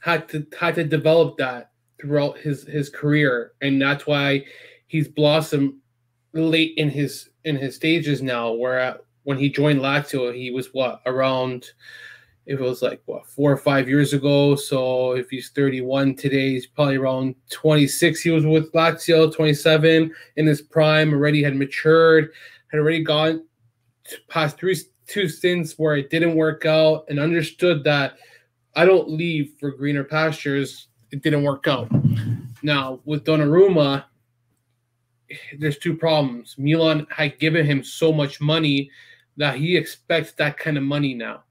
had to had to develop that throughout his his career, and that's why he's blossomed late in his in his stages now. Where when he joined Lazio, he was what around it was like what four or five years ago. So if he's 31 today, he's probably around 26. He was with Lazio, 27 in his prime, already had matured, had already gone past three two stints where it didn't work out, and understood that I don't leave for greener pastures. It didn't work out. Now with Donnarumma, there's two problems. Milan had given him so much money that he expects that kind of money now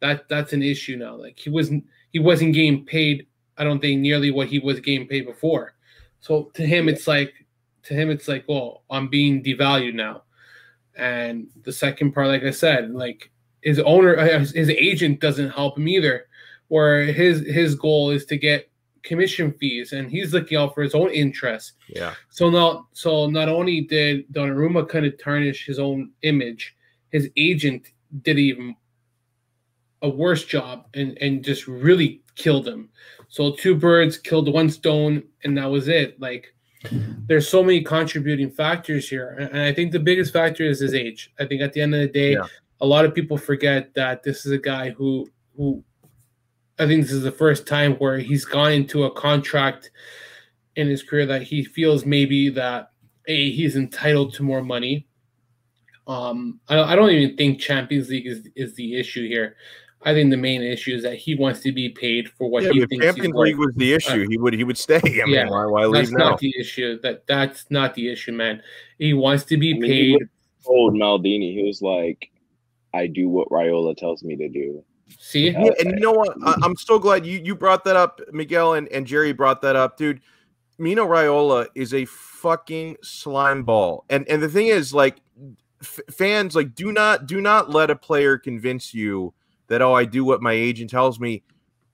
that that's an issue now. Like he wasn't he wasn't getting paid. I don't think nearly what he was getting paid before. So to him, it's like to him, it's like, well, I'm being devalued now. And the second part, like I said, like his owner, uh, his agent doesn't help him either. Where his his goal is to get commission fees, and he's looking out for his own interests. Yeah. So not so not only did Donnarumma kind of tarnish his own image, his agent did even a worse job and and just really killed him. So two birds killed one stone, and that was it. Like there's so many contributing factors here, and I think the biggest factor is his age. I think at the end of the day, yeah. a lot of people forget that this is a guy who who I think this is the first time where he's gone into a contract in his career that he feels maybe that a he's entitled to more money. Um, I, I don't even think Champions League is, is the issue here. I think the main issue is that he wants to be paid for what yeah, he if thinks. Champions League was the issue, uh, he would he would stay. I mean, yeah, why, why leave that's now? not the issue. That that's not the issue, man. He wants to be I mean, paid. Told Maldini, he was like, "I do what Raiola tells me to do." See, yeah, and you know what? I, am so glad you you brought that up, Miguel, and, and Jerry brought that up, dude. Mino Raiola is a fucking slime ball, and and the thing is, like, f- fans, like, do not do not let a player convince you that oh I do what my agent tells me.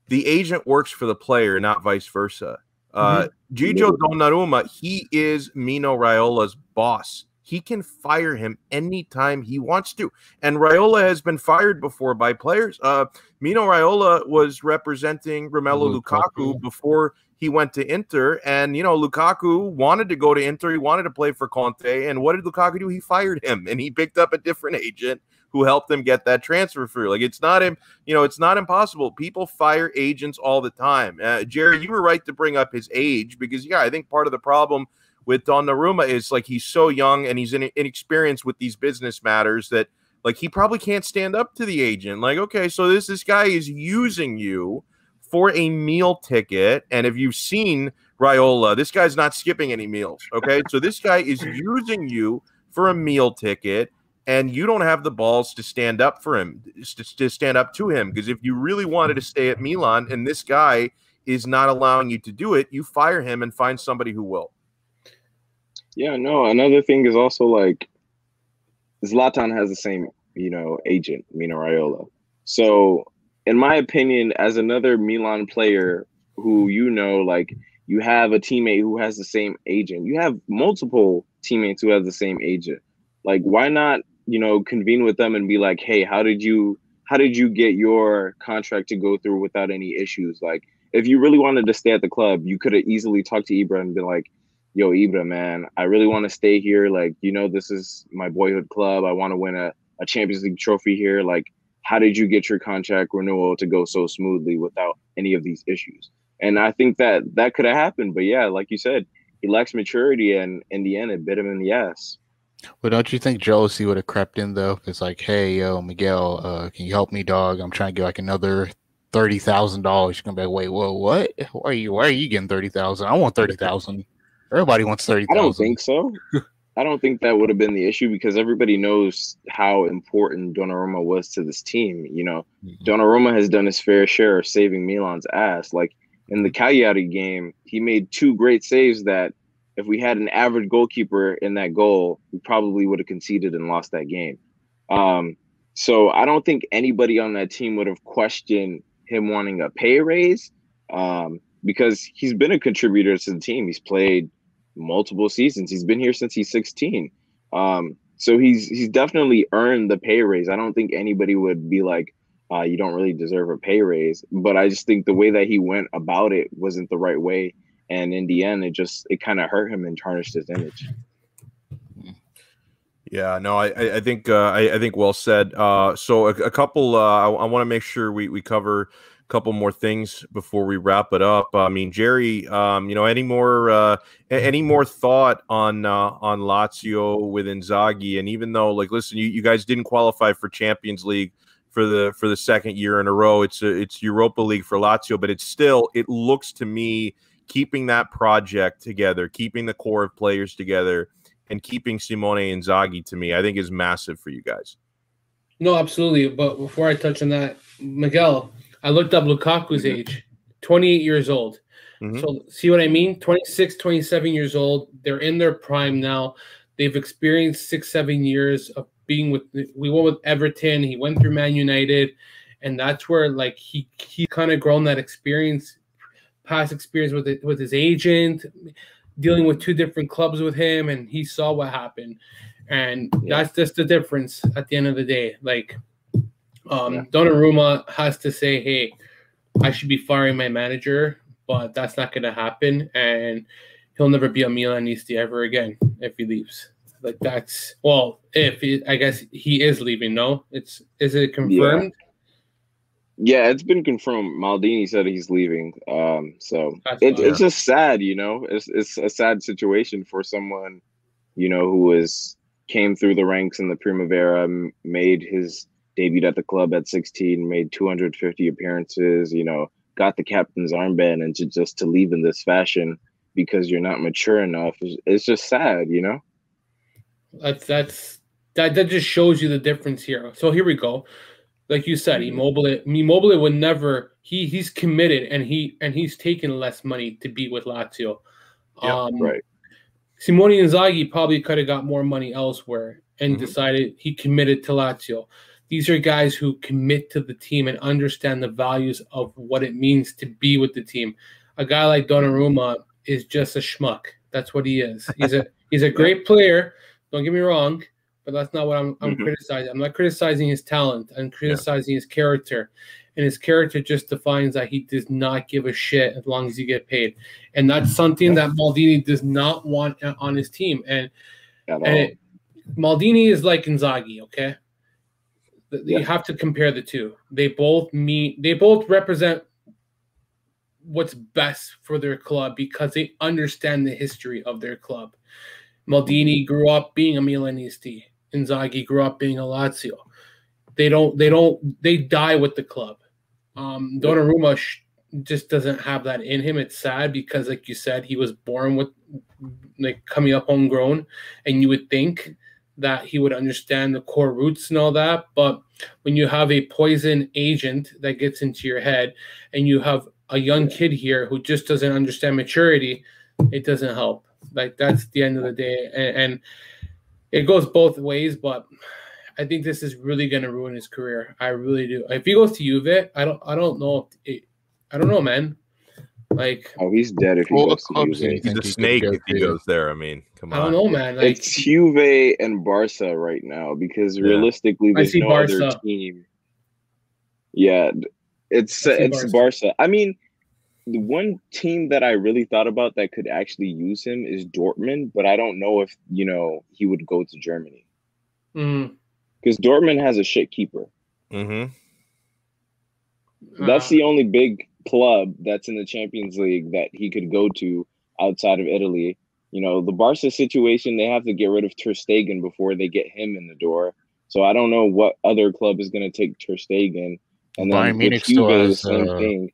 The agent works for the player, not vice versa. Uh, mm-hmm. Gigio Donnarumma, he is Mino Raiola's boss. He can fire him anytime he wants to. And Raiola has been fired before by players. Uh, Mino Raiola was representing Romelu Lukaku. Lukaku before he went to Inter. And, you know, Lukaku wanted to go to Inter. He wanted to play for Conte. And what did Lukaku do? He fired him and he picked up a different agent who helped them get that transfer through. Like it's not him, you know, it's not impossible. People fire agents all the time. Uh, Jerry, you were right to bring up his age because yeah, I think part of the problem with Donnarumma is like he's so young and he's in, inexperienced with these business matters that like he probably can't stand up to the agent. Like, okay, so this this guy is using you for a meal ticket, and if you've seen Raiola, this guy's not skipping any meals. Okay, so this guy is using you for a meal ticket and you don't have the balls to stand up for him, to, to stand up to him. Because if you really wanted to stay at Milan and this guy is not allowing you to do it, you fire him and find somebody who will. Yeah, no. Another thing is also like Zlatan has the same, you know, agent, Mino Raiola. So, in my opinion, as another Milan player who you know, like you have a teammate who has the same agent, you have multiple teammates who have the same agent. Like, why not you know, convene with them and be like, hey, how did you how did you get your contract to go through without any issues? Like, if you really wanted to stay at the club, you could have easily talked to Ibra and been like, yo, Ibra, man, I really want to stay here. Like, you know, this is my boyhood club. I want to win a, a Champions League trophy here. Like, how did you get your contract renewal to go so smoothly without any of these issues? And I think that that could have happened. But yeah, like you said, he lacks maturity, and in the end, it bit him in the ass. Well, don't you think jealousy would have crept in though? It's like, hey, yo, Miguel, uh, can you help me, dog? I'm trying to get like another thirty thousand dollars. You're gonna be like, wait, whoa, what? Why are you? Why are you getting thirty thousand? I want thirty thousand. Everybody wants thirty. I don't think so. I don't think that would have been the issue because everybody knows how important Donnarumma was to this team. You know, mm-hmm. Donnarumma has done his fair share of saving Milan's ass. Like in the Cagliari game, he made two great saves that if we had an average goalkeeper in that goal, we probably would have conceded and lost that game. Um, so I don't think anybody on that team would have questioned him wanting a pay raise um, because he's been a contributor to the team. He's played multiple seasons. He's been here since he's 16. Um, so he's he's definitely earned the pay raise. I don't think anybody would be like, uh, you don't really deserve a pay raise. But I just think the way that he went about it wasn't the right way. And in the end, it just it kind of hurt him and tarnished his image. Yeah, no, I I think uh, I, I think well said. Uh, so a, a couple, uh, I, I want to make sure we we cover couple more things before we wrap it up. I mean, Jerry, um, you know, any more uh, any more thought on uh, on Lazio with Inzaghi? And even though, like, listen, you, you guys didn't qualify for Champions League for the for the second year in a row. It's a, it's Europa League for Lazio, but it's still it looks to me keeping that project together, keeping the core of players together and keeping Simone Inzaghi to me, I think is massive for you guys. No, absolutely. But before I touch on that, Miguel, I looked up Lukaku's mm-hmm. age, 28 years old. Mm-hmm. So see what I mean? 26, 27 years old. They're in their prime now. They've experienced six, seven years of being with we went with Everton. He went through Man United. And that's where like he he kind of grown that experience, past experience with it with his agent, dealing with two different clubs with him and he saw what happened and yeah. that's just the difference at the end of the day like um yeah. Donnarumma has to say hey I should be firing my manager but that's not going to happen and he'll never be a Milanisti ever again if he leaves like that's well if he, I guess he is leaving no it's is it confirmed yeah. Yeah, it's been confirmed. Maldini said he's leaving. Um, so it, it's just sad, you know. It's it's a sad situation for someone, you know, who was came through the ranks in the Primavera, made his debut at the club at 16, made 250 appearances, you know, got the captain's armband, and to just to leave in this fashion because you're not mature enough, it's just sad, you know. That's that's that that just shows you the difference here. So here we go like you said, mm-hmm. Immobile Immobile would never he he's committed and he and he's taken less money to be with Lazio. Yeah, um, right. Simone Inzaghi probably could have got more money elsewhere and mm-hmm. decided he committed to Lazio. These are guys who commit to the team and understand the values of what it means to be with the team. A guy like Donnarumma is just a schmuck. That's what he is. He's a he's a great player. Don't get me wrong but that's not what I'm, I'm mm-hmm. criticizing. I'm not criticizing his talent. I'm criticizing yeah. his character, and his character just defines that he does not give a shit as long as you get paid, and that's something that Maldini does not want on his team. And, and it, Maldini is like Inzaghi. Okay, you have to compare the two. They both mean they both represent what's best for their club because they understand the history of their club. Maldini grew up being a Milanisti. Inzaghi grew up being a Lazio. They don't. They don't. They die with the club. Um, Donnarumma sh- just doesn't have that in him. It's sad because, like you said, he was born with like coming up homegrown, and you would think that he would understand the core roots and all that. But when you have a poison agent that gets into your head, and you have a young kid here who just doesn't understand maturity, it doesn't help. Like that's the end of the day, and, and it goes both ways, but I think this is really going to ruin his career. I really do. If he goes to Juve, I don't. I don't know. It, I don't know, man. Like, oh, he's dead if he well, goes to Juve. He's a snake if he goes there. I mean, come on. I don't know, man. Like, it's Juve and Barca right now because yeah. realistically, there's no Barca. other team. Yeah, it's it's Barca. Barca. I mean, the one team that I really thought about that could actually use him is Dortmund, but I don't know if you know he would go to Germany because mm. Dortmund has a shit keeper. Mm-hmm. That's uh, the only big club that's in the Champions League that he could go to outside of Italy. You know, the Barca situation, they have to get rid of Ter Stegen before they get him in the door. So I don't know what other club is going to take Ter Stegen. And then Bayern Munich still has, the same uh, thing.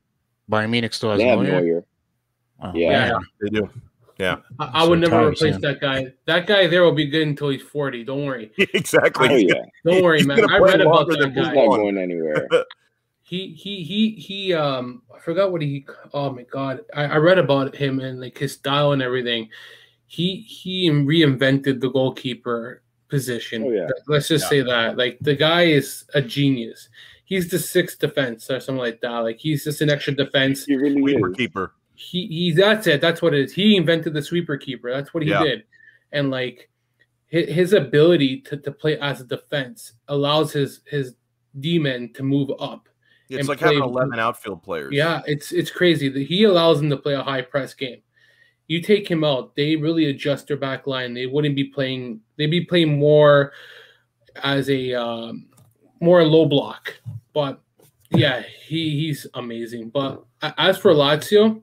Bayern Munich still has they Have Neuer. Oh, yeah. yeah. they do. Yeah, I, I would never replace that guy. That guy there will be good until he's forty. Don't worry. exactly. Oh, yeah. Don't worry, man. I read about that guy. He's not going anywhere. he he he he. Um, I forgot what he. Oh my god, I, I read about him and like his style and everything. He he reinvented the goalkeeper position. Oh, yeah. Let's just yeah. say that. Like the guy is a genius he's the sixth defense or something like that. Like he's just an extra defense. He really sweeper is. keeper. He he's that's it. That's what it is. He invented the sweeper keeper. That's what he yeah. did. And like his ability to, to play as a defense allows his his D men to move up. It's like play, having eleven outfield players. Yeah, it's it's crazy that he allows them to play a high press game. You take him out, they really adjust their back line. They wouldn't be playing. They'd be playing more as a um, more low block. But yeah, he he's amazing. But as for Lazio,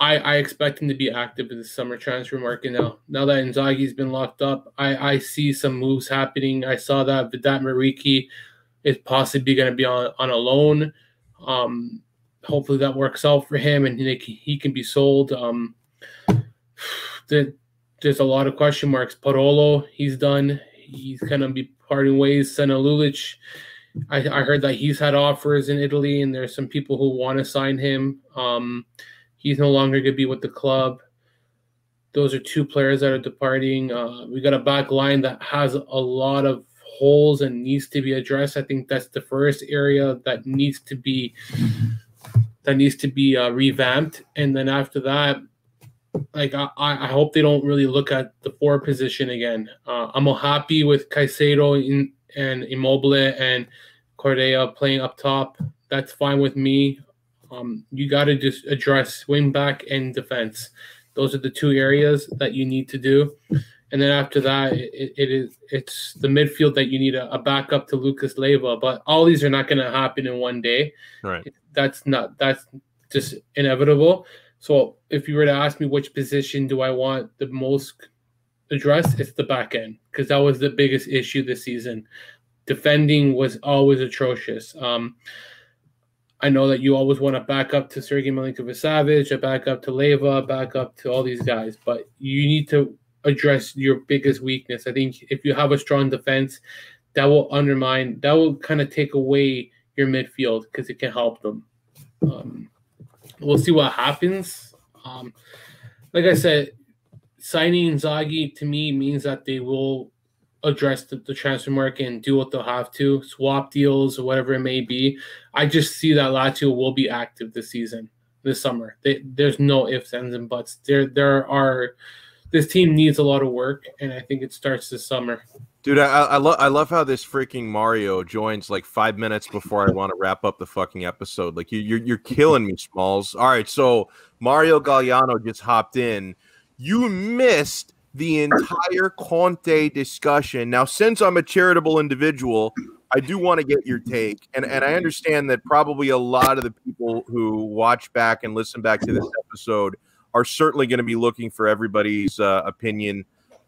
I, I expect him to be active in the summer transfer market now. Now that Inzaghi's been locked up, I, I see some moves happening. I saw that Vedat Muriqi is possibly going to be on, on a loan. Um, hopefully that works out for him and he, he can be sold. Um, the, there's a lot of question marks. Parolo, he's done. He's to be parting ways. Senad Lulic, I, I heard that he's had offers in Italy and there's some people who want to sign him. Um, He's no longer going to be with the club. Those are two players that are departing. Uh, we got a back line that has a lot of holes and needs to be addressed. I think that's the first area that needs to be that needs to be uh, revamped. And then after that, like I, I hope they don't really look at the four position again. Uh, I'm happy with Caicedo in, and Immobile and Correa playing up top. That's fine with me. Um, you got to just address wing back and defense. Those are the two areas that you need to do. And then after that, it, it is it's the midfield that you need a, a backup to Lucas Leiva. But all these are not going to happen in one day. Right. That's not that's just inevitable. So if you were to ask me which position do I want the most addressed, it's the back end because that was the biggest issue this season. Defending was always atrocious. Um, I know that you always want to back up to Sergey Milinkovic Savic, a back up to Leiva, back up to all these guys, but you need to address your biggest weakness. I think if you have a strong defense, that will undermine, that will kind of take away your midfield because it can help them. Um, we'll see what happens. Um, like I said, signing Zaghi to me means that they will address the, the, transfer market and do what they'll have to, swap deals or whatever it may be. I just see that Lazio will be active this season, this summer. They, there's no ifs, ands, and buts. There, there are. This team needs a lot of work, and I think it starts this summer. Dude, I, I love I love how this freaking Mario joins like five minutes before I want to wrap up the fucking episode. Like you, you're you're killing me, Smalls. All right, so Mario Galliano just hopped in. You missed the entire Conte discussion. Now, since I'm a charitable individual, I do want to get your take. And, and I understand that probably a lot of the people who watch back and listen back to this episode are certainly going to be looking for everybody's uh, opinion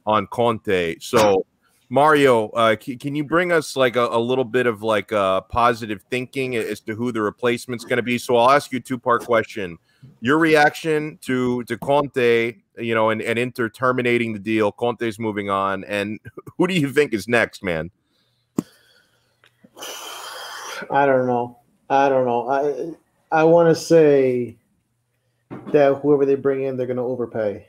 on Conte. So, Mario, uh, c- can you bring us like a, a little bit of like uh, positive thinking as to who the replacement's going to be? So I'll ask you a two part question. Your reaction to to Conte you know, and, and Inter terminating the deal. Conte's moving on. And who do you think is next, man? I don't know. I don't know. I I want to say that whoever they bring in, they're going to overpay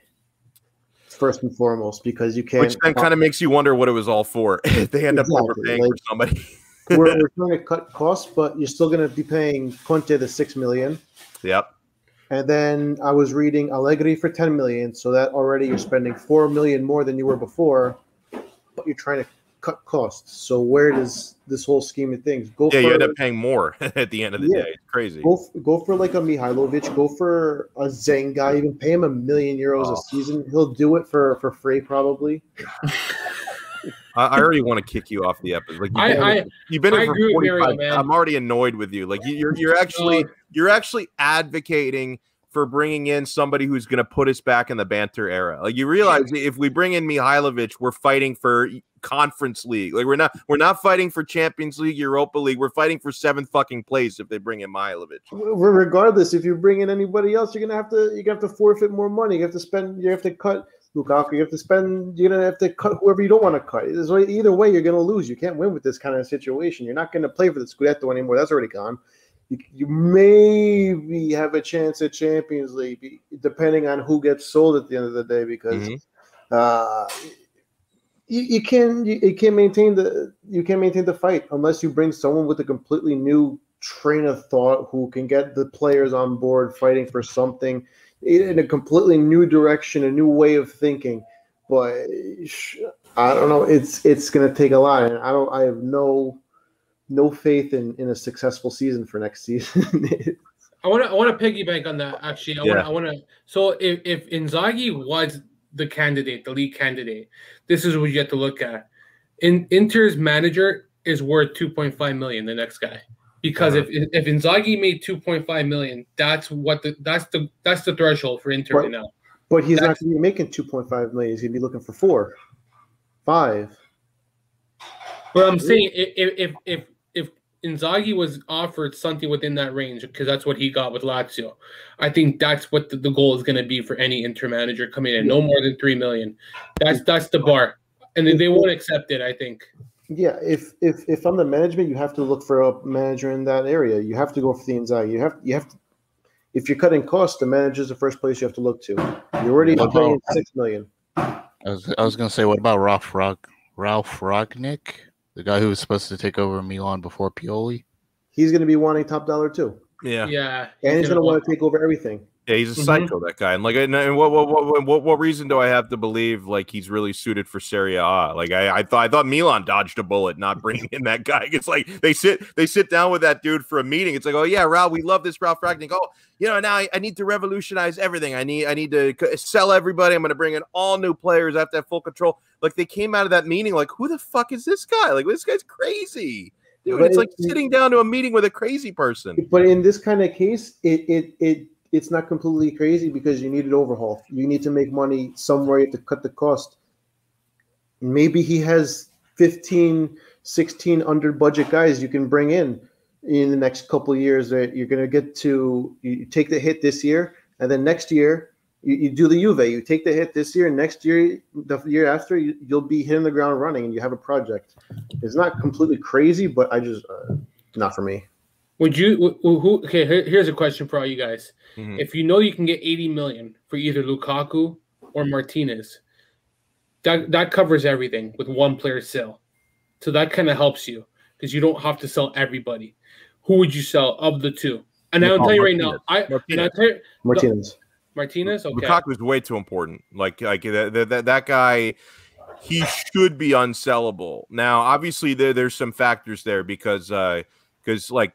first and foremost because you can't. Which then kind of makes you wonder what it was all for. if they end exactly. up overpaying like, for somebody. we're, we're trying to cut costs, but you're still going to be paying Conte the six million. Yep. And then I was reading Allegri for 10 million. So that already you're spending 4 million more than you were before, but you're trying to cut costs. So where does this whole scheme of things go? Yeah, for, you end up paying more at the end of the yeah, day. It's crazy. Go, go for like a Mihajlovic, go for a Zenga, even pay him a million euros oh. a season. He'll do it for, for free probably. I, I already want to kick you off the episode. Like you've been, I, I, you've been I for 45. Mario, I'm already annoyed with you. Like you're you're actually uh, you're actually advocating for bringing in somebody who's going to put us back in the banter era. Like you realize if we bring in Mihajlovic, we're fighting for conference league. Like we're not we're not fighting for Champions League, Europa League. We're fighting for seventh fucking place if they bring in Mihajlovic. Regardless, if you bring in anybody else, you're gonna have to you have to forfeit more money. You have to spend. You have to cut Lukaku. You have to spend. You're gonna have to cut whoever you don't want to cut. Either way, you're gonna lose. You can't win with this kind of situation. You're not gonna play for the Scudetto anymore. That's already gone. You, you maybe have a chance at Champions League, depending on who gets sold at the end of the day, because. Mm-hmm. Uh, you, you can you, you can't maintain the you can't maintain the fight unless you bring someone with a completely new train of thought who can get the players on board fighting for something in a completely new direction, a new way of thinking. But I don't know. It's it's going to take a lot, and I don't. I have no no faith in in a successful season for next season. I want to I want to piggyback on that. Actually, I Yeah. want I want to. So if if Inzaghi was the candidate, the lead candidate, this is what you have to look at. In Inter's manager is worth 2.5 million. The next guy, because uh-huh. if if Inzaghi made 2.5 million, that's what the that's the that's the threshold for Inter Right. right now. but he's not going to be making two point five million. He's going to be looking for four, five. But I'm saying if if if Inzaghi was offered something within that range, because that's what he got with Lazio, I think that's what the, the goal is going to be for any Inter manager coming in. No more than three million. That's that's the bar, and they won't accept it. I think. Yeah, if if if I'm the management, you have to look for a manager in that area. You have to go for the Inzaghi. You have you have to. If you're cutting costs, the manager's the first place you have to look to. You're already What paying about- six million. I was, I was gonna say, what about Ralph Rog, Ralf Rangnick, the guy who was supposed to take over Milan before Pioli? He's going to be wanting top dollar too, Yeah. Yeah, and he's going to gonna want to take over everything. Yeah, he's a Mhm. psycho, that guy. And like, and, and what, what, what, what, what reason do I have to believe like he's really suited for Serie A? Like, I, I thought, I thought Milan dodged a bullet not bringing in that guy. It's like they sit, they sit down with that dude for a meeting. It's like, oh yeah, Ralph, we love this Ralf Rangnick. Oh, you know, now I, I need to revolutionize everything. I need, I need to sell everybody. I'm going to bring in all new players. I have to have full control. Like they came out of that meeting, like, who the fuck is this guy? Like, this guy's crazy. Dude, But it's like it- sitting down to a meeting with a crazy person. But in this kind of case, it it it it's not completely crazy because you need an overhaul. You need to make money somewhere. To cut the cost. Maybe he has 15, 16 under budget guys you can bring in in the next couple years that you're going to get to you take the hit this year and then next year you, you do the Juve. You take the hit this year, next year, the year after, you, you'll be hitting the ground running, and you have a project. It's not completely crazy, but I just uh, not for me. Would you? wh- wh- Who? Okay, here's a question for all you guys. Mhm. If you know you can get 80 million for either Lukaku or Martinez, that that covers everything with one player sale. So that kind of helps you because you don't have to sell everybody. Who would you sell of the two? And I'll Oh, tell you right now, Martinez. I Martinez. I'll you, Martinez. Martinez. Okay, Lukaku is way too important. Like like that, that, that, that guy, he should be unsellable. Now, obviously, there there's some factors there because uh because like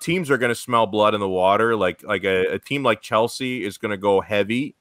teams are going to smell blood in the water. Like like a, a team like Chelsea is going to go heavy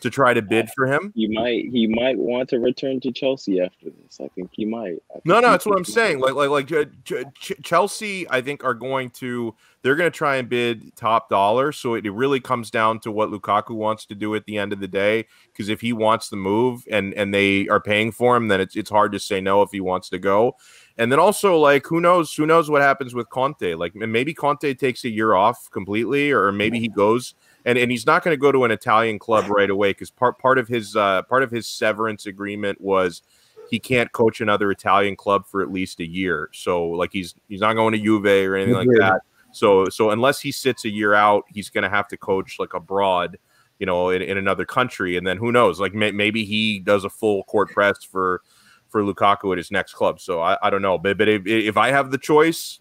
to try to bid for him. He might he might want to return to Chelsea after this. I think he might. Think No, no, that's what I'm saying. Like, like, like uh, Ch- Ch- Chelsea, I think are going to they're going to try and bid top dollar. So it, it really comes down to what Lukaku wants to do at the end of the day. Because if he wants the move and and they are paying for him, then it's it's hard to say no if he wants to go. And then also, like, who knows? Who knows what happens with Conte? Like, maybe Conte takes a year off completely, or maybe he goes and and he's not going to go to an Italian club right away because part part of his uh, part of his severance agreement was he can't coach another Italian club for at least a year. So like he's he's not going to Juve or anything like that. So so unless he sits a year out, he's going to have to coach like abroad, you know, in, in another country. And then who knows? Like may, maybe he does a full court press for for Lukaku at his next club. So I, I don't know, but but if, if I have the choice,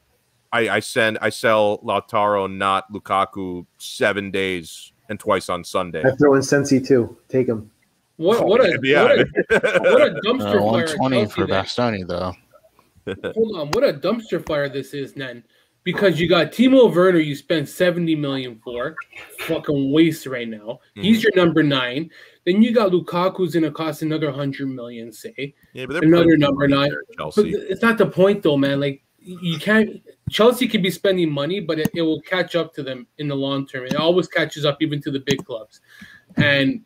I, I send I sell Lautaro, not Lukaku, seven days and twice on Sunday. I throw in Sensi too. Take him. what what a Yeah. what a, what a dumpster Uh, fire! 120 for. Bastoni though. Hold on, what a dumpster fire this is, then. Because you got Timo Werner, you spent 70 million for, fucking waste right now. Mhm. He's your number nine. Then you got Lukaku's gonna cost another hundred million, say. Yeah, but they're Another number nine. there, But Chelsea. it's not the point, though, man. Like you can't. Chelsea could be spending money, but it, it will catch up to them in the long term. It always catches up, even to the big clubs, and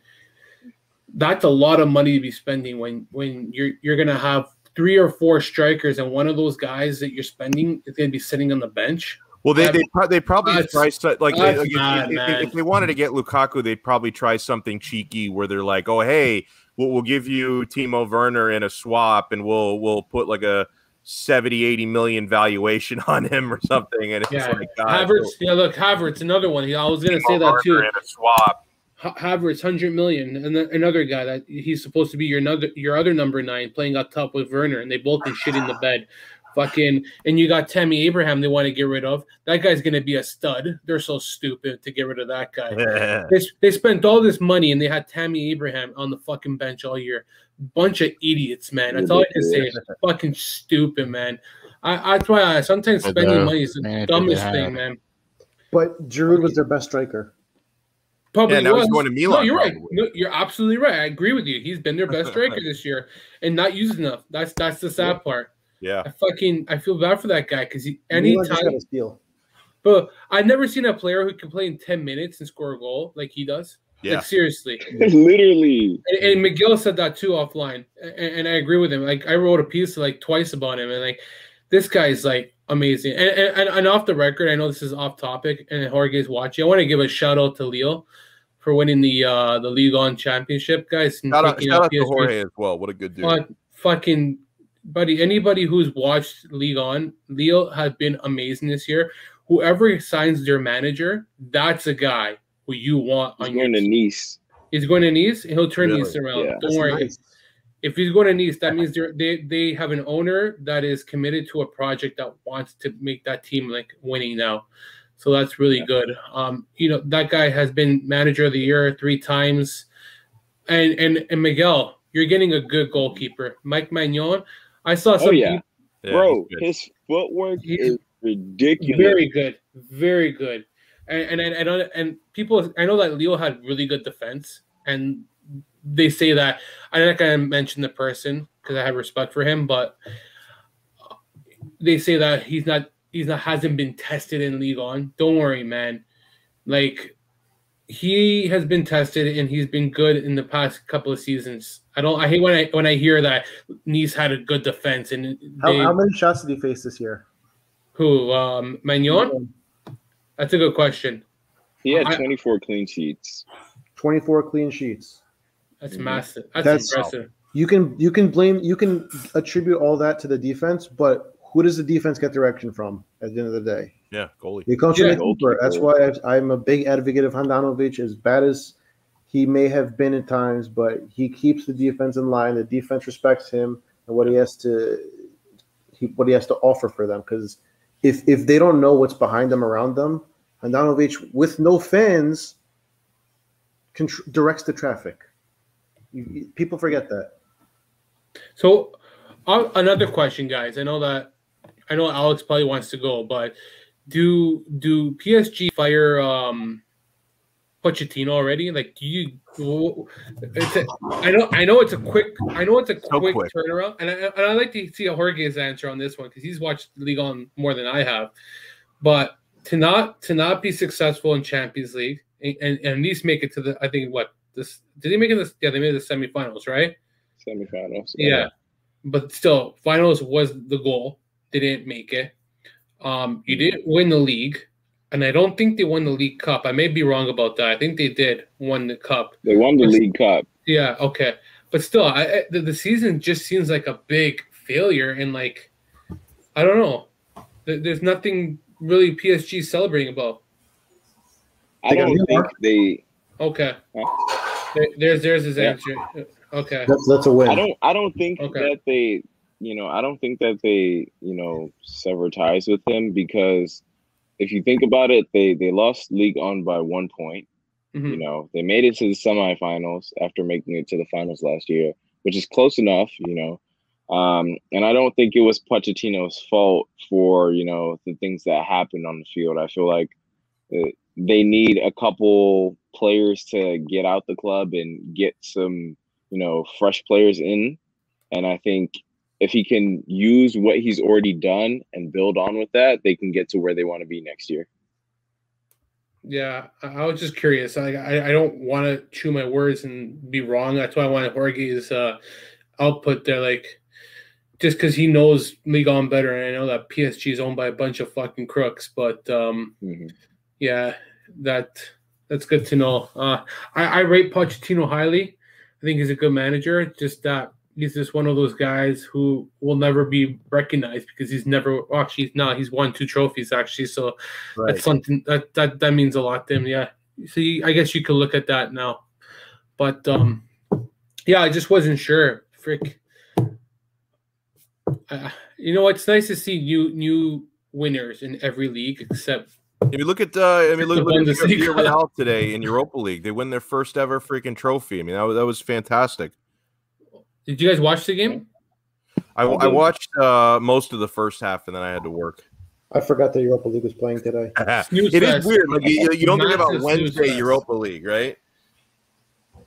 that's a lot of money to be spending when when you're you're gonna have three or four strikers, and one of those guys that you're spending is gonna be sitting on the bench. Well, they they, they probably that's- try so- like, that's like, if- if, if- they wanted to get Lukaku, they'd probably try something cheeky where they're like, "Oh, hey, we'll, we'll give you Timo Werner in a swap, and we'll we'll put like a 70, 80 million valuation on him or something." And it's Yeah. like, God, Havertz, yeah, look, Havertz, another one. I was gonna say that too. In a swap. Ha- Havertz, hundred million, and then another guy that he's supposed to be your another your other number nine, playing up top with Werner, and they both been shitting the bed. Fucking, and you got Tammy Abraham they want to get rid of. That guy's going to be a stud. They're so stupid to get rid of that guy. they, they spent all this money and they had Tammy Abraham on the fucking bench all year. Bunch of idiots, man. That's all I can say. fucking stupid, man. I, that's why I sometimes spending money is the dumbest thing, man. But Giroud was their best striker. Probably yeah, now was. he's going to Milan. No, you're right. No, you're absolutely right. I agree with you. He's been their best striker this year and not used enough. That's that's the sad yeah. part. Yeah. I fucking I feel bad for that guy because he anytime. But I've never seen a player who can play in 10 minutes and score a goal like he does. Yeah. Like, seriously. Literally. And, and, Miguel said that too offline. And, and, I agree with him. Like I wrote a piece like twice about him. And like this guy's like amazing. And, and, and off the record, I know this is off topic and Jorge's watching. I want to give a shout out to Lille for winning the uh the Ligue 1 championship, guys. Shout out, shout out to Jorge as well. What a good dude. Uh, fucking buddy, anybody who's watched Ligue 1, Lille has been amazing this year. Whoever signs their manager, that's a guy who you want he's on going your to Nice. He's going to Nice. He'll turn really? Nice around. Yeah, Don't worry. Nice. If he's going to Nice, that means they they have an owner that is committed to a project that wants to make that team like winning now. So that's really yeah. good. Um, you know that guy has been manager of the year three times, and and and Miguel, you're getting a good goalkeeper. Mike Maignan, I saw some. Oh, yeah. yeah Bro, his footwork is ridiculous. Very good, very good. And and and, and, and people, I know that Lille had really good defense, and they say that I'm not gonna mention the person because I have respect for him, but they say that he's not he's not hasn't been tested in Ligue 1. Don't worry, man. Like he has been tested and he's been good in the past couple of seasons. I don't. I hate when I when I hear that Nice had a good defense and they, how, how, many shots did he face this year? Who? Um, Maignan. That's a good question. He had 24 I, clean sheets. 24 clean sheets. That's mm-hmm. massive. That's, That's impressive. You can you can blame you can attribute all that to the defense, but who does the defense get direction from at the end of the day? Yeah, goalie. It comes yeah, from the That's why I, am a big advocate of Handanovic. As bad as he may have been at times, but he keeps the defense in line. The defense respects him and what he has to he, what he has to offer for them. Because if if they don't know what's behind them around them, Handanovic with no fans contr- directs the traffic. You, people forget that. So, uh, another question, guys. I know that I know Alex probably wants to go, but do do PSG fire um Pochettino already? Like, do you? It's a, I know, I know it's a quick, I know it's a so quick, quick, turnaround, and I, and I like to see a Jorge's answer on this one because he's watched the Ligue 1 more than I have. But to not to not be successful in Champions League and, and, and at least make it to the, I think what this did they make it this? Yeah, they made the semifinals, right? Semifinals. Yeah. yeah, but still, finals was the goal. They didn't make it. Um, you didn't win the league, and I don't think they won the League Cup. I may be wrong about that. I think they did won the cup. They won the League Cup. Yeah. Okay. But still, I, the, the season just seems like a big failure, and like, I don't know. There's nothing really PSG celebrating about. I don't think they. Okay. There's there's his yeah. answer. Okay. That's that's a win. I don't I don't think okay. that they you know, I don't think that they, you know, sever ties with him because if you think about it, they they lost Ligue 1 by one point. Mm-hmm. You know, they made it to the semifinals after making it to the finals last year, which is close enough, you know. Um, and I don't think it was Pochettino's fault for, you know, the things that happened on the field. I feel like uh, they need a couple players to get out the club and get some, you know, fresh players in. And I think if he can use what he's already done and build on with that, they can get to where they want to be next year. Yeah, I was just curious. I I, I don't want to chew my words and be wrong. That's why I wanted Jorge's uh, output there. Like, just because he knows Ligue 1 better, and I know that PSG is owned by a bunch of fucking crooks. But um, mm-hmm. Yeah, that that's good to know. Uh, I, I rate Pochettino highly. I think he's a good manager. Just that he's just one of those guys who will never be recognized because he's never actually he's not he's won two trophies actually so right. that's something that, that that means a lot to him yeah so you, i guess you could look at that now but um yeah i just wasn't sure frick Uh, you know, it's nice to see new new winners in every league except If you look at, uh, I mean, look, look at Bundesliga. Villarreal today in Europa League. They win their first ever freaking trophy. I mean, that was, that was fantastic. Did you guys watch the game? I, I watched uh, most of the first half and then I had to work. I forgot that Europa League was playing today. Snooze it is fest. weird. Like you, you don't think about Wednesday fest. Europa League, right? I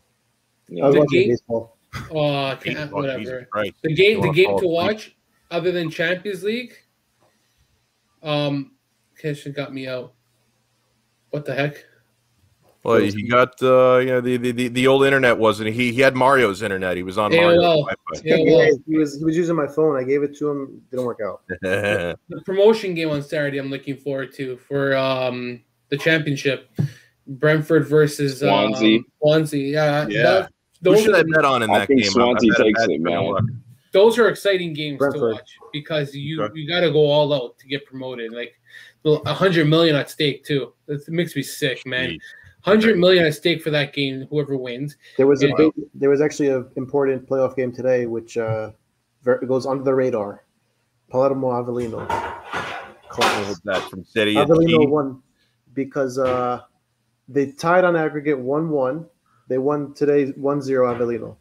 was The watching game- baseball. Oh, I can't, Baseball, whatever. Christ. The game, the game to asleep. watch, other than Champions League. Um, Kishan got me out. What the heck? Well, he got uh, you know the, the, the, the old internet wasn't he? He had Mario's internet. He was on AOL. Mario's Yeah, Yeah, well, he was he was using my phone. I gave it to him. Didn't work out. The promotion game on Saturday. I'm looking forward to for um the championship. Brentford versus um, Swansea. Swansea. Yeah, Yeah. that- Who those should are I bet on in I that think game? Swansea I bet a takes it, freaking man. Luck. those are exciting games Brentford. to watch because you Okay. you got to go all out to get promoted. Like a hundred million at stake too. It makes me sick, man. Hundred million at stake for that game. Whoever wins. There was a big, there was actually an important playoff game today, which uh, ver- goes under the radar. Palermo Avellino. What Class. was that from City? and Avellino won because uh, they tied on aggregate one-one. They won today 1-0 Avellino,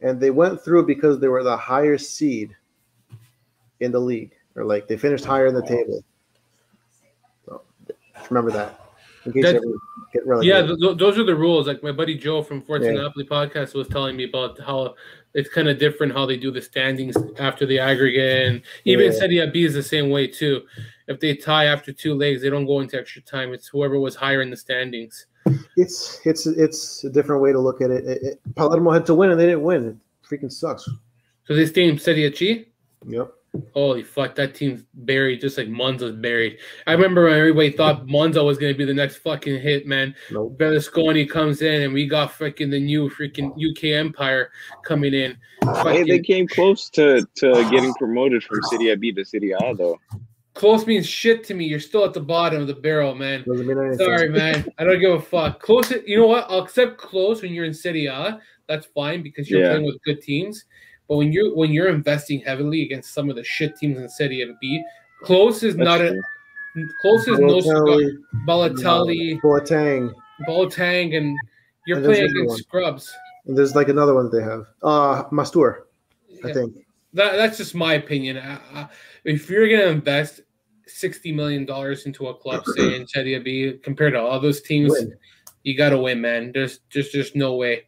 and they went through because they were the higher seed in the league, or like they finished higher in the table. So remember that. In case That- you get Yeah, th- th- those are the rules. Like my buddy Joe from Forza Napoli podcast was telling me about how it's kind of different how they do the standings after the aggregate, and even Yeah. Serie B is the same way too. If they tie after two legs, they don't go into extra time. It's whoever was higher in the standings. It's it's it's a different way to look at it. it, it Palermo had to win and they didn't win. It freaking sucks. So this team in Serie C. Yep. Holy fuck, that team's buried just like Monza's buried. I remember when everybody thought Monza was going to be the next fucking hit, man. No. Berlusconi comes in and we got freaking the new freaking UK Empire coming in. Hey, they came close to, to getting promoted from Serie B to Serie A though. Close means shit to me. You're still at the bottom of the barrel, man. Doesn't mean anything. Sorry, man. I don't give a fuck. Close, you know what? I'll accept close when you're in Serie A. That's fine because you're Yeah. playing with good teams. But when you're when you're investing heavily against some of the shit teams in Serie B, close is That's not true. a close is no cigar. Balotelli, Boateng, Boateng, and you're And playing against one. scrubs. and there's like another one that they have. Uh Mastur, I think. That, that's just my opinion. I, I, if you're going to invest sixty million dollars into a club, say in Serie B, compared to all those teams, Win. you got to win, man. There's just just no way.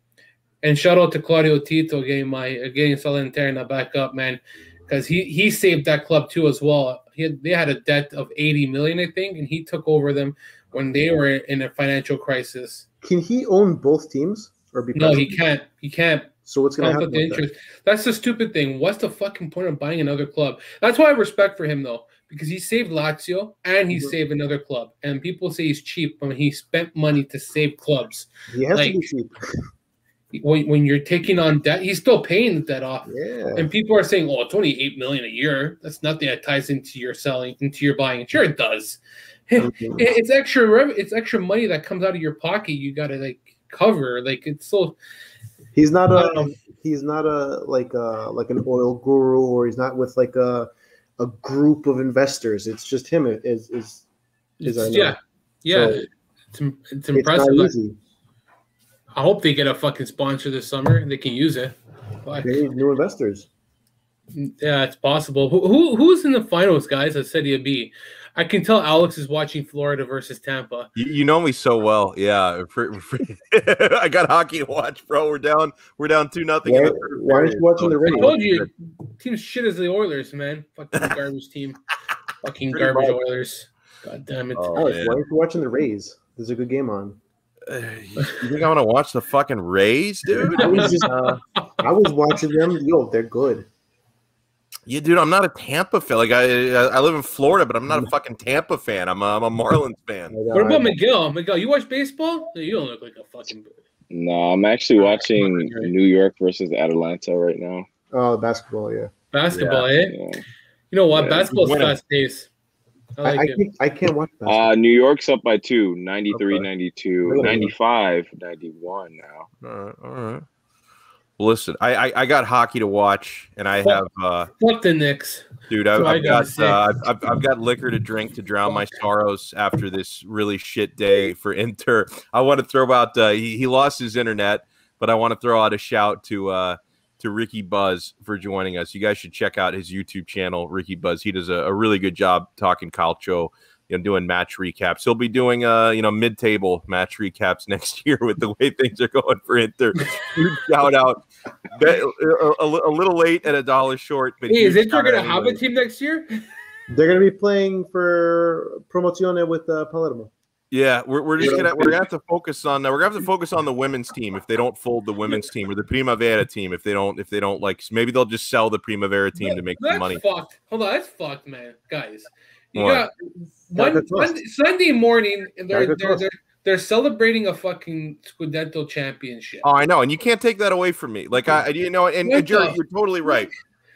And shout out to Claudio Lotito getting my getting Salernitana back up, man, because he he saved that club too as well. He had, they had a debt of eighty million, I think, and he took over them when they were in a financial crisis. Can he own both teams or be No, he can't. He can't So what's gonna happen? conflict of with that? interest. That's the stupid thing. What's the fucking point of buying another club? That's why I respect for him though, because he saved Lazio and he Mhm. saved another club. And people say he's cheap but he spent money to save clubs. He has like- to be cheap. When, when you're taking on debt, he's still paying the debt off. Yeah. And people are saying, "Oh, it's only eight million a year. That's nothing that ties into your selling, into your buying." Sure, it does. Mhm. It's extra. rev- It's extra money that comes out of your pocket. You got to like cover. Like it's so. He's not a. don't he's not a like a like an oil guru or he's not with like a a group of investors. It's just him is is Is I It's, yeah, yeah. So, it's, it's it's impressive. easy. I hope they get a fucking sponsor this summer and they can use it. But, They need new investors. yeah, it's possible. Who, who who's in the finals, guys? At Serie B, I can tell Alex is watching Florida versus Tampa. You, you know me so well. Yeah. Fr- fr- I got hockey to watch, bro. We're down. We're down two nothing. Why, why aren't you watching the I told you, team shit as the Oilers, man. Fucking garbage team. Fucking Pretty garbage much. Oilers. God damn it. Oh, Alex, man. why aren't you watching the Rays? There's a good game on. Uh, you think I'm gonna watch the fucking Rays, dude? I was just I was watching them. Yo, they're good. Yeah, dude. I'm not a Tampa fan. Like I, I live in Florida, but I'm not a fucking Tampa fan. I'm a, I'm a Marlins fan. What about Miguel? Miguel, you watch baseball? No, you don't look like a fucking. No, I'm actually watching New York versus Atlanta right now. Oh, basketball, yeah. Basketball, eh? Yeah. You know what? Yeah, Basketball's winning. fast paced. I I, like I, it. can't, I can't watch basketball. Uh, New York's up by two, 93, Okay. 92, Really? 95, 91 now. All right, all right. Listen, I, I I got hockey to watch, and I have uh, Fuck the Knicks. dude. I've, I I've gotta got uh, I've, I've I've got liquor to drink to drown my sorrows after this really shit day for Inter. I want to throw out. Uh, he he lost his internet, but I want to throw out a shout to uh to Ricky Buzz for joining us. You guys should check out his YouTube channel, Ricky Buzz. He does a, a really good job talking calcio, you know, doing match recaps. He'll be doing uh, you know, mid-table match recaps next year with the way things are going for Inter. Huge shout out. Bet- A, a, a little late and a dollar short, but Hey, is huge Inter gonna have a team next year? They're going to be playing for Promozione with uh, Palermo. Yeah, we're, we're just gonna we're gonna have to focus on we're gonna have to focus on the women's team if they don't fold the women's team or the Primavera team if they don't if they don't like maybe they'll just sell the Primavera team to make that's some money. fucked. Hold on, that's fucked, man, guys. You What? got one, Sunday, Sunday morning, and they're they're, they're they're celebrating a fucking Scudetto championship. Oh, I know, and you can't take that away from me. Like I, you know, and, and Jerry, the- you're totally right.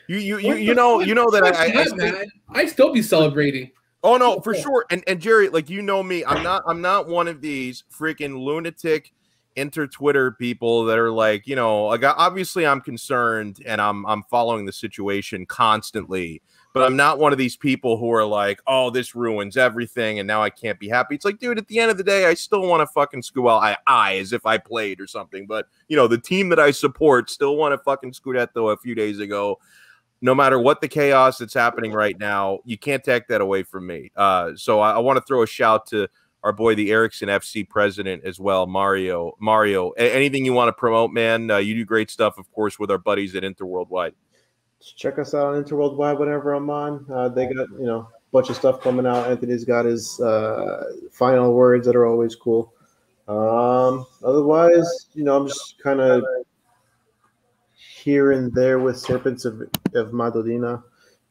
You you you, you know you know that I, I, I still- I still be celebrating. Oh no, for sure. And and Jerry, like you know me, I'm not I'm not one of these freaking lunatic inter Twitter people that are like, you know, like obviously I'm concerned and I'm I'm following the situation constantly, but I'm not one of these people who are like, oh, this ruins everything and now I can't be happy. It's like, dude, at the end of the day, I still want to fucking well, I I as if I played or something, but you know, the team that I support still won a fucking Scudetto a few days ago no matter what the chaos that's happening right now, you can't take that away from me. Uh, so I, I want to throw a shout to our boy, the Eriksen FC president as well, Mario. Mario, anything you want to promote, man? Uh, you do great stuff, of course, with our buddies at Interworldwide. Check us out on Interworldwide whenever I'm on. Uh, they got, you know, a bunch of stuff coming out. Anthony's got his uh, final words that are always cool. Um, otherwise, you know, I'm just kind of here and there with Serpents of, of Madonnina.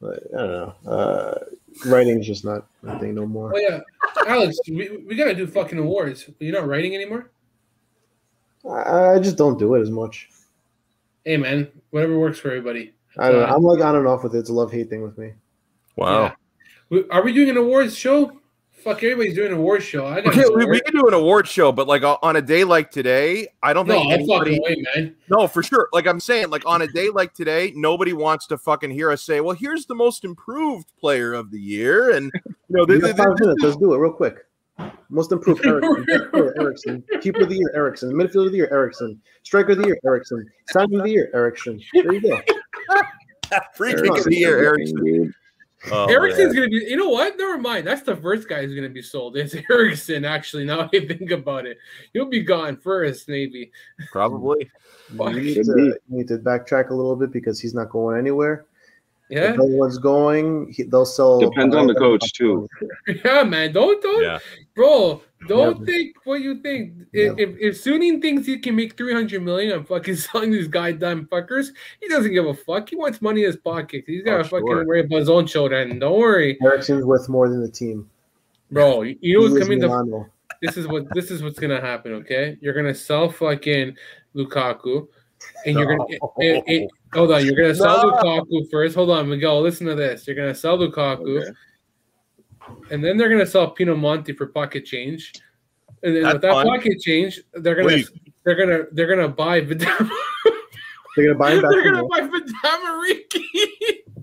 But, I don't know. Uh, writing's just not a thing no more. Oh yeah, Alex, we, we gotta do fucking awards. You're not writing anymore. I, I just don't do it as much. Hey man, whatever works for everybody. I don't know. I'm like on and off with it. It's a love hate thing with me. Wow. Yeah. Are we doing an awards show? Fuck, everybody's doing an awards show. I got Okay, we, we award. can do an award show, but like on a day like today, I don't No, think I'm anybody. fucking away, man. No, for sure. Like I'm saying, like on a day like today, nobody wants to fucking hear us say, "Well, here's the most improved player of the year," and you know, We th- got th- five minutes. Let's do it real quick. Most improved Eriksen. Best player, Eriksen. Keeper of the year, Eriksen. Midfielder of the year, Eriksen. Striker of the year, Eriksen. Signing of the year, Eriksen. There you go. Free kick Eriksen, of the year, everything, Oh, Eriksen's man. gonna be. You know what? Never mind. That's the first guy who's gonna be sold. It's Eriksen. Actually, now I think about it, he'll be gone first, maybe. probably. Fuck. You need, to, you need to backtrack a little bit because he's not going anywhere. Yeah, If no one's going, he, they'll sell. Depends on the coach, too. yeah, man. Don't don't, Yeah. bro. Don't Never. think what you think. If, if if Suning thinks he can make three hundred million on fucking selling these goddamn fuckers, he doesn't give a fuck. He wants money in his pocket. He's got Oh, to fucking sure. worry about his own children. Don't worry, Eriksen's worth more than the team. bro. You you know He what's is coming to Milano. this is what this is what's gonna happen. Okay, you're gonna sell fucking Lukaku, and you're gonna No. it- it- hold on. You're gonna sell No. Lukaku first. Hold on, Miguel. Listen to this. You're gonna sell Lukaku, Okay. and then they're gonna sell Pinamonti for pocket change, and then That's with that fun. pocket change, they're gonna Please. they're gonna they're gonna buy Vidam. They're gonna buy him back. they're gonna you. buy Vidamariki.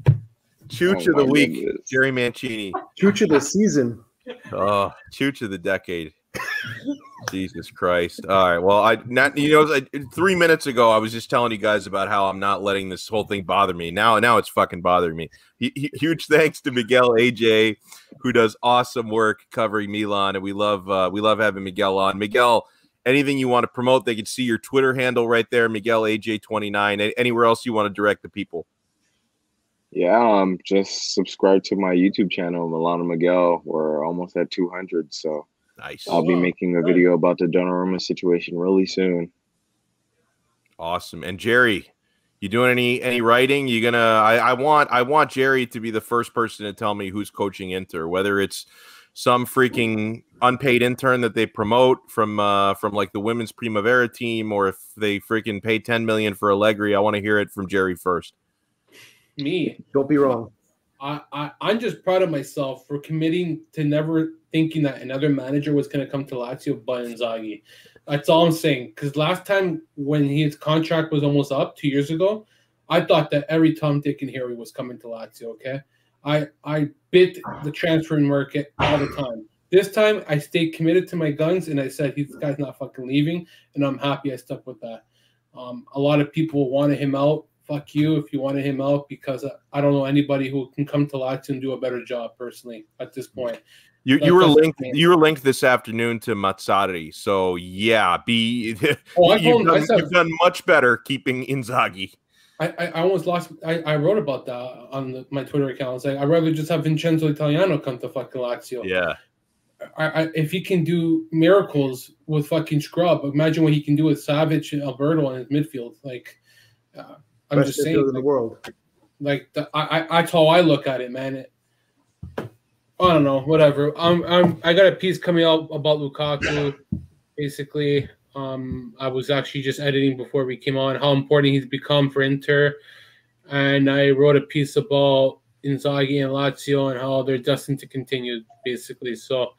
Chooch Oh of the oh week, goodness. Jerry Mancini. Future the season. Oh, Chooch of the decade. Jesus Christ! All right. Well, I not you know I- three minutes ago I was just telling you guys about how I'm not letting this whole thing bother me. Now, now it's fucking bothering me. Hu- Huge thanks to Miguel AJ, who does awesome work covering Milan, and we love uh, we love having Miguel on. Miguel, anything you want to promote? They can see your Twitter handle right there, Miguel AJ twenty nine. Anywhere else you want to direct the people? Yeah, um, just subscribe to my YouTube channel, Milano Miguel. We're almost at 200, so Nice, I'll be making a video about the Donnarumma situation really soon. awesome. And Jerry, you doing any any writing? You gonna? I, I want I want Jerry to be the first person to tell me who's coaching Inter, whether it's some freaking unpaid intern that they promote from uh from like the women's Primavera team, or if they freaking pay ten million for Allegri. I want to hear it from Jerry first. Me, Don't be wrong. I, I I'm just proud of myself for committing to never thinking that another manager was going to come to Lazio, but Inzaghi. That's all I'm saying. Because last time when his contract was almost up two years ago, I thought that every Tom, Dick, and Harry was coming to Lazio. Okay, I I bit the transfer market all the time. This time I stayed committed to my guns and I said this guy's not fucking leaving, and I'm happy I stuck with that. Um, a lot of people wanted him out. Fuck you if you wanted him out because I don't know anybody who can come to Lazio and do a better job personally at this point. You, you were linked you were linked this afternoon to Mazzarri, so yeah, be oh, you've, done, said, you've, done, much better keeping Inzaghi. I, I, I almost lost. I, I wrote about that on the, my Twitter account. It's like I'd rather just have Vincenzo Italiano come to fucking Lazio. Yeah. I, I, if he can do miracles with fucking Scrub, imagine what he can do with Savic and Alberto in his midfield. Like, uh, I'm Best just saying, in the world. Like, the, I, I, that's how I look at it, man. It, I don't know, whatever. I'm, I'm, I got a piece coming out about Lukaku. Basically, um, I was actually just editing before we came on how important he's become for Inter, and I wrote a piece about Inzaghi and Lazio and how they're destined to continue, basically. So,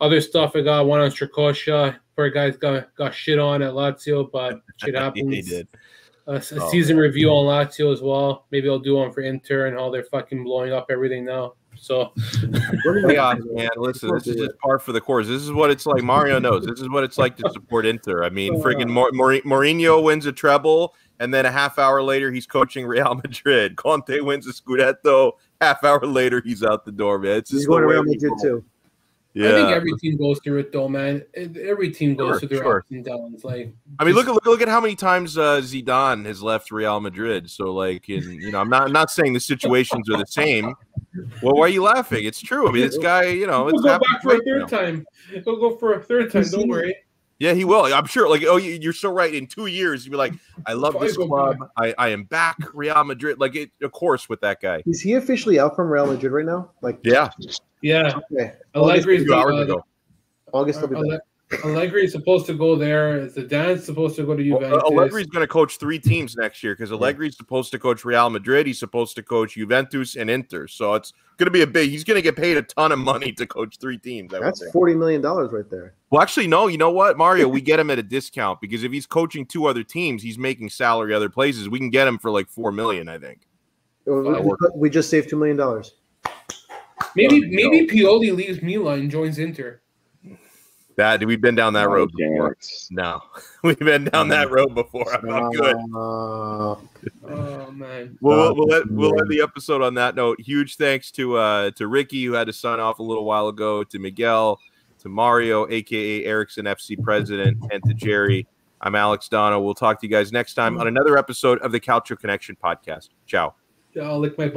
other stuff I got one on Strakosha. Poor guys got got shit on at Lazio, but shit happens. he did. A, a oh, season man. review on Lazio as well. Maybe I'll do one for Inter and how they're fucking blowing up everything now. So, chaos, uh, man. Listen, this is just par for the course. This is what it's like. Mario knows. This is what it's like to support Inter. I mean, friggin' Mourinho wins a treble and then a half hour later he's coaching Real Madrid. Conte wins a Scudetto. Half hour later he's out the door, man. It's he's going to Real Madrid too. Yeah. I think every team goes through it though, man. Every team goes sure, through their sure. ups and downs. Like, I mean, look at look, look at how many times uh, Zidane has left Real Madrid. So, like, in you know, I'm not I'm not saying the situations are the same. Well, why are you laughing? It's true. I mean, this guy, you know, it's we'll go back for a third time. He'll go for a third time. Don't worry. Yeah, he will. I'm sure. Like, oh, you're so right. In two years, you'll be like, I love this club. I, I am back, Real Madrid. Like, it, of course, with that guy. Is he officially out from Real Madrid right now? Like, yeah, yeah. Okay. Allegri's hours uh, ago. August will be back. Allegri is supposed to go there. Zidane's supposed to go to Juventus. Well, Allegri's going to coach three teams next year because Allegri's supposed to coach Real Madrid. He's supposed to coach Juventus and Inter. So it's going to be a big. He's going to get paid a ton of money to coach three teams. I That's forty million dollars right there. Well, actually, no. You know what, Mario? We get him at a discount because if he's coaching two other teams, he's making salary other places. We can get him for like four million, I think. We just saved two million dollars. Maybe maybe Pioli leaves Milan and joins Inter. That we've been down that road before. No, we've been down that road before. I'm not good. oh man. We'll, we'll, let, we'll end the episode on that note. Huge thanks to uh to Ricky who had to sign off a little while ago, to Miguel, to Mario, aka Eriksen FC president, and to Jerry. I'm Alex Dono. We'll talk to you guys next time on another episode of the Calcio Connection podcast. Ciao. I'll lick my